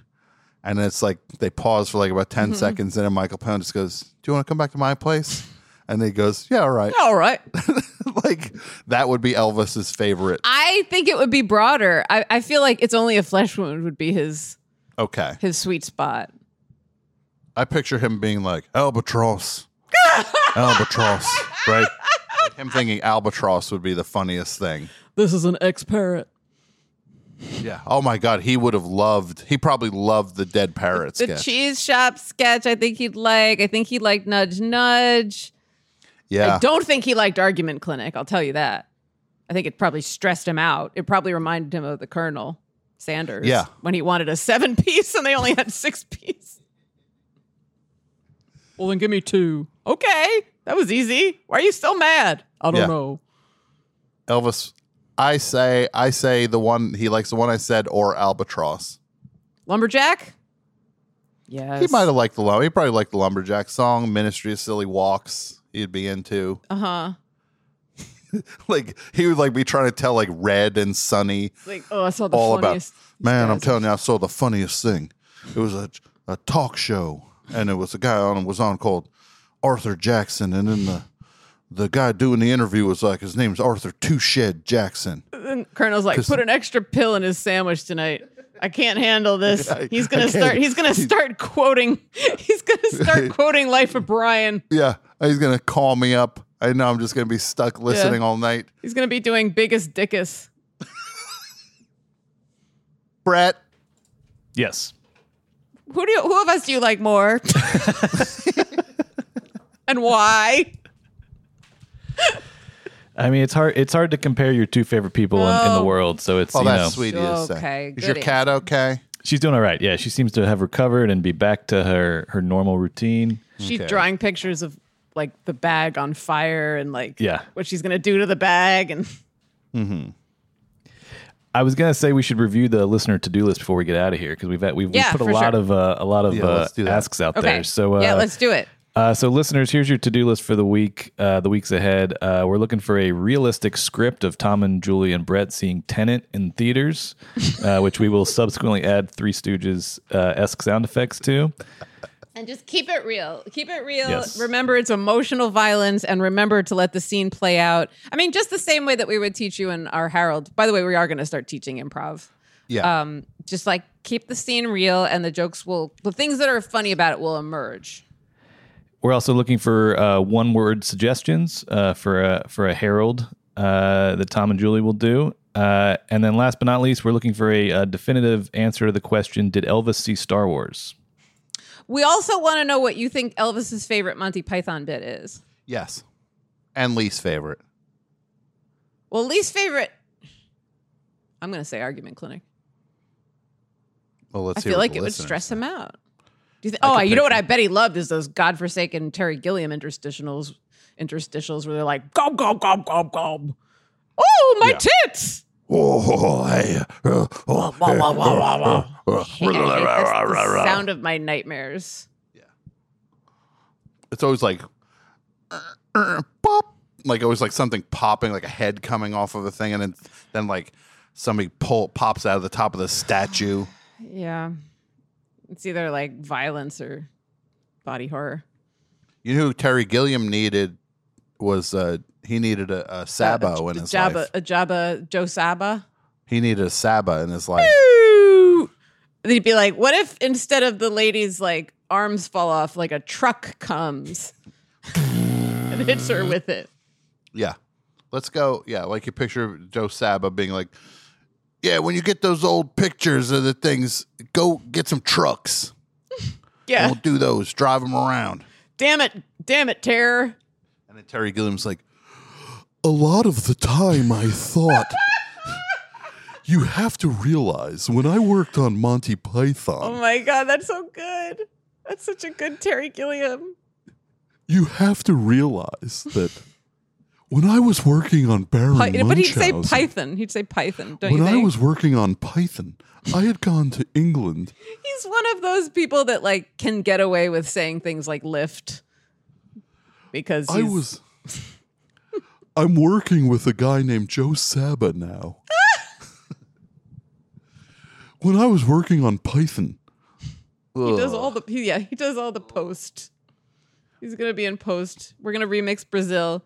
And it's like they pause for like about 10 Mhm. seconds, and then Michael Palin just goes, "Do you want to come back to my place?" And he goes, "Yeah, all right." All right. like that would be Elvis's favorite. I think it would be broader. I, I feel like it's only a flesh wound would be his Okay, his sweet spot. I picture him being like albatross, albatross, right? Like him thinking albatross would be the funniest thing. This is an ex parrot. Yeah. Oh my God, he would have loved. He probably loved the dead parrot The sketch. cheese shop sketch, I think he'd like. I think he liked Nudge Nudge. yeah. I don't think he liked Argument Clinic. I'll tell you that. I think it probably stressed him out. It probably reminded him of the Colonel Sanders. Yeah. When he wanted a seven piece and they only had six piece. Well, then give me two. Okay. That was easy. Why are you still mad? I don't Yeah. know. Elvis. I say, I say the one he likes the one I said or albatross. Lumberjack? Yes. He might have liked the lumber. He probably liked the lumberjack song, "Ministry of Silly Walks." He'd be into. Uh huh. like he would like be trying to tell like Red and Sonny Like, oh, I saw the all about. funniest. Man, I'm telling you, I saw the funniest thing. It was a a talk show, and it was a guy on was on called Arthur Jackson, and in the the guy doing the interview was like, his name's Arthur Two-Shed Jackson. And Colonel's like, put an extra pill in his sandwich tonight. I can't handle this. I- He's gonna start. He's gonna start quoting. He's gonna start quoting Life of Brian. Yeah, he's gonna call me up. I know I'm just gonna be stuck listening all night. He's gonna be doing Biggus Dickus. Brett, Yes. Who do you, who of us do you like more? and why? I mean, it's hard. It's hard to compare your two favorite people in, in the world. So it's oh, you that's know, sweet of you to say. Okay, Is your good cat okay? She's doing all right. Yeah, she seems to have recovered and be back to her her normal routine. She's Okay. drawing pictures of like the bag on fire and like Yeah. what she's gonna do to the bag and Mm-hmm. I was gonna say we should review the listener to do list before we get out of here because we've had, we've, Yeah, we've put a for lot sure. of uh, a lot of Yeah, uh, let's do that. asks out okay. there. So uh, yeah, let's do it. Uh, so, listeners, here's your to-do list for the week, uh, the weeks ahead. Uh, we're looking for a realistic script of Tom and Julie and Brett seeing Tenet in theaters, uh, which we will subsequently add Three Stooges uh, esque sound effects to. And just keep it real. Keep it real. Yes. Remember, it's emotional violence, and remember to let the scene play out. I mean, just the same way that we would teach you in our Harold. By the way, we are going to start teaching improv. Yeah. Um, just like keep the scene real, and the jokes will, the things that are funny about it will emerge. We're also looking for uh, one-word suggestions uh, for a for a Harold uh, that Tom and Julie will do. Uh, and then, last but not least, we're looking for a, uh definitive answer to the question: Did Elvis see Star Wars? We also want to know what you think Elvis's favorite Monty Python bit is. Yes. And least favorite. Well, least favorite. I'm going to say argument clinic. Well, let's I hear feel what like the it would listeners stress say. him out. Do you think? Oh, could you know what I bet he loved is those godforsaken Terry Gilliam interstitials, interstitials where they're like gob gob gob gob gob. Oh, my Yeah. tits! Oh, hey. uh, oh, Wah, wah, wah, wah, wah. uh, uh, That's the sound of my nightmares. Yeah. It's always like uh, uh, pop, like always like something popping, like a head coming off of a thing, and then then like somebody pull pops out of the top of the statue. Yeah, it's either like violence or body horror. You know who Terry Gilliam needed was uh he needed a, a Sabo in his Jabba, life. a Jabba, Joe Saba. He needed a Saba in his life. Ooh. They'd be like, what if instead of the lady's like arms fall off, like a truck comes and hits her with it? Yeah. Let's go. Yeah, like you picture Joe Saba being like, Yeah, when you get those old pictures of the things, go get some trucks. Yeah. We'll do those, drive them around. Damn it, damn it, Terror. And then Terry Gilliam's like, a lot of the time I thought. You have to realize when I worked on Monty Python, Oh my god, that's so good. That's such a good Terry Gilliam. you have to realize that when I was working on Baron Py- but he'd say Munchausen- Python. He'd say Python, don't when you I think? was working on Python, I had gone to England. He's one of those people that like can get away with saying things like lift because I he's- was. I'm working with a guy named Joe Saba now. when I was working on Python, he does all the he, yeah he does all the post. He's gonna be in post. We're gonna remix Brazil.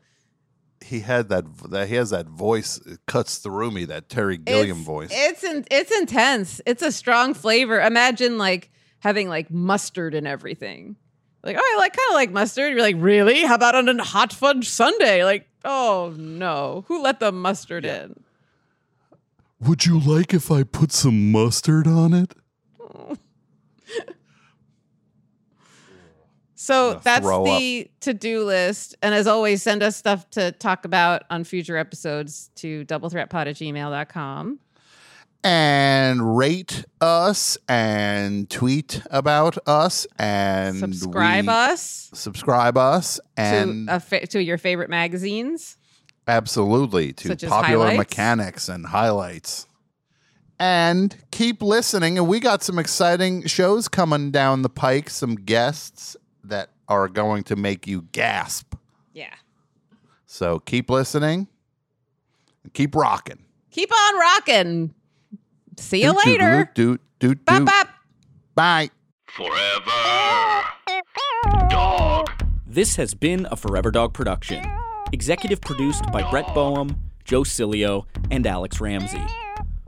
He had that, that he has that voice it cuts through me that Terry Gilliam it's, voice. It's in, it's intense. It's a strong flavor. Imagine like having like mustard and everything. Like, oh, I like kind of like mustard. You're like, really? How about on a hot fudge sundae? Like, oh no, who let the mustard in? Would you like if I put some mustard on it? So that's the to-do list. And as always, send us stuff to talk about on future episodes to doublethreatpod at gmail.com. And rate us and tweet about us and Subscribe us Subscribe us and to, a fa- to your favorite magazines. Absolutely. To Such popular mechanics and highlights. And keep listening. And we got some exciting shows coming down the pike, some guests are going to make you gasp. Yeah. So keep listening and keep rocking. Keep on rocking. See you Doot, doot, later. Doot, doot, Bop, doot. bop. Bye. Forever. Dog. This has been a Forever Dog production. Executive produced by Brett Boehm, Joe Cilio, and Alex Ramsey.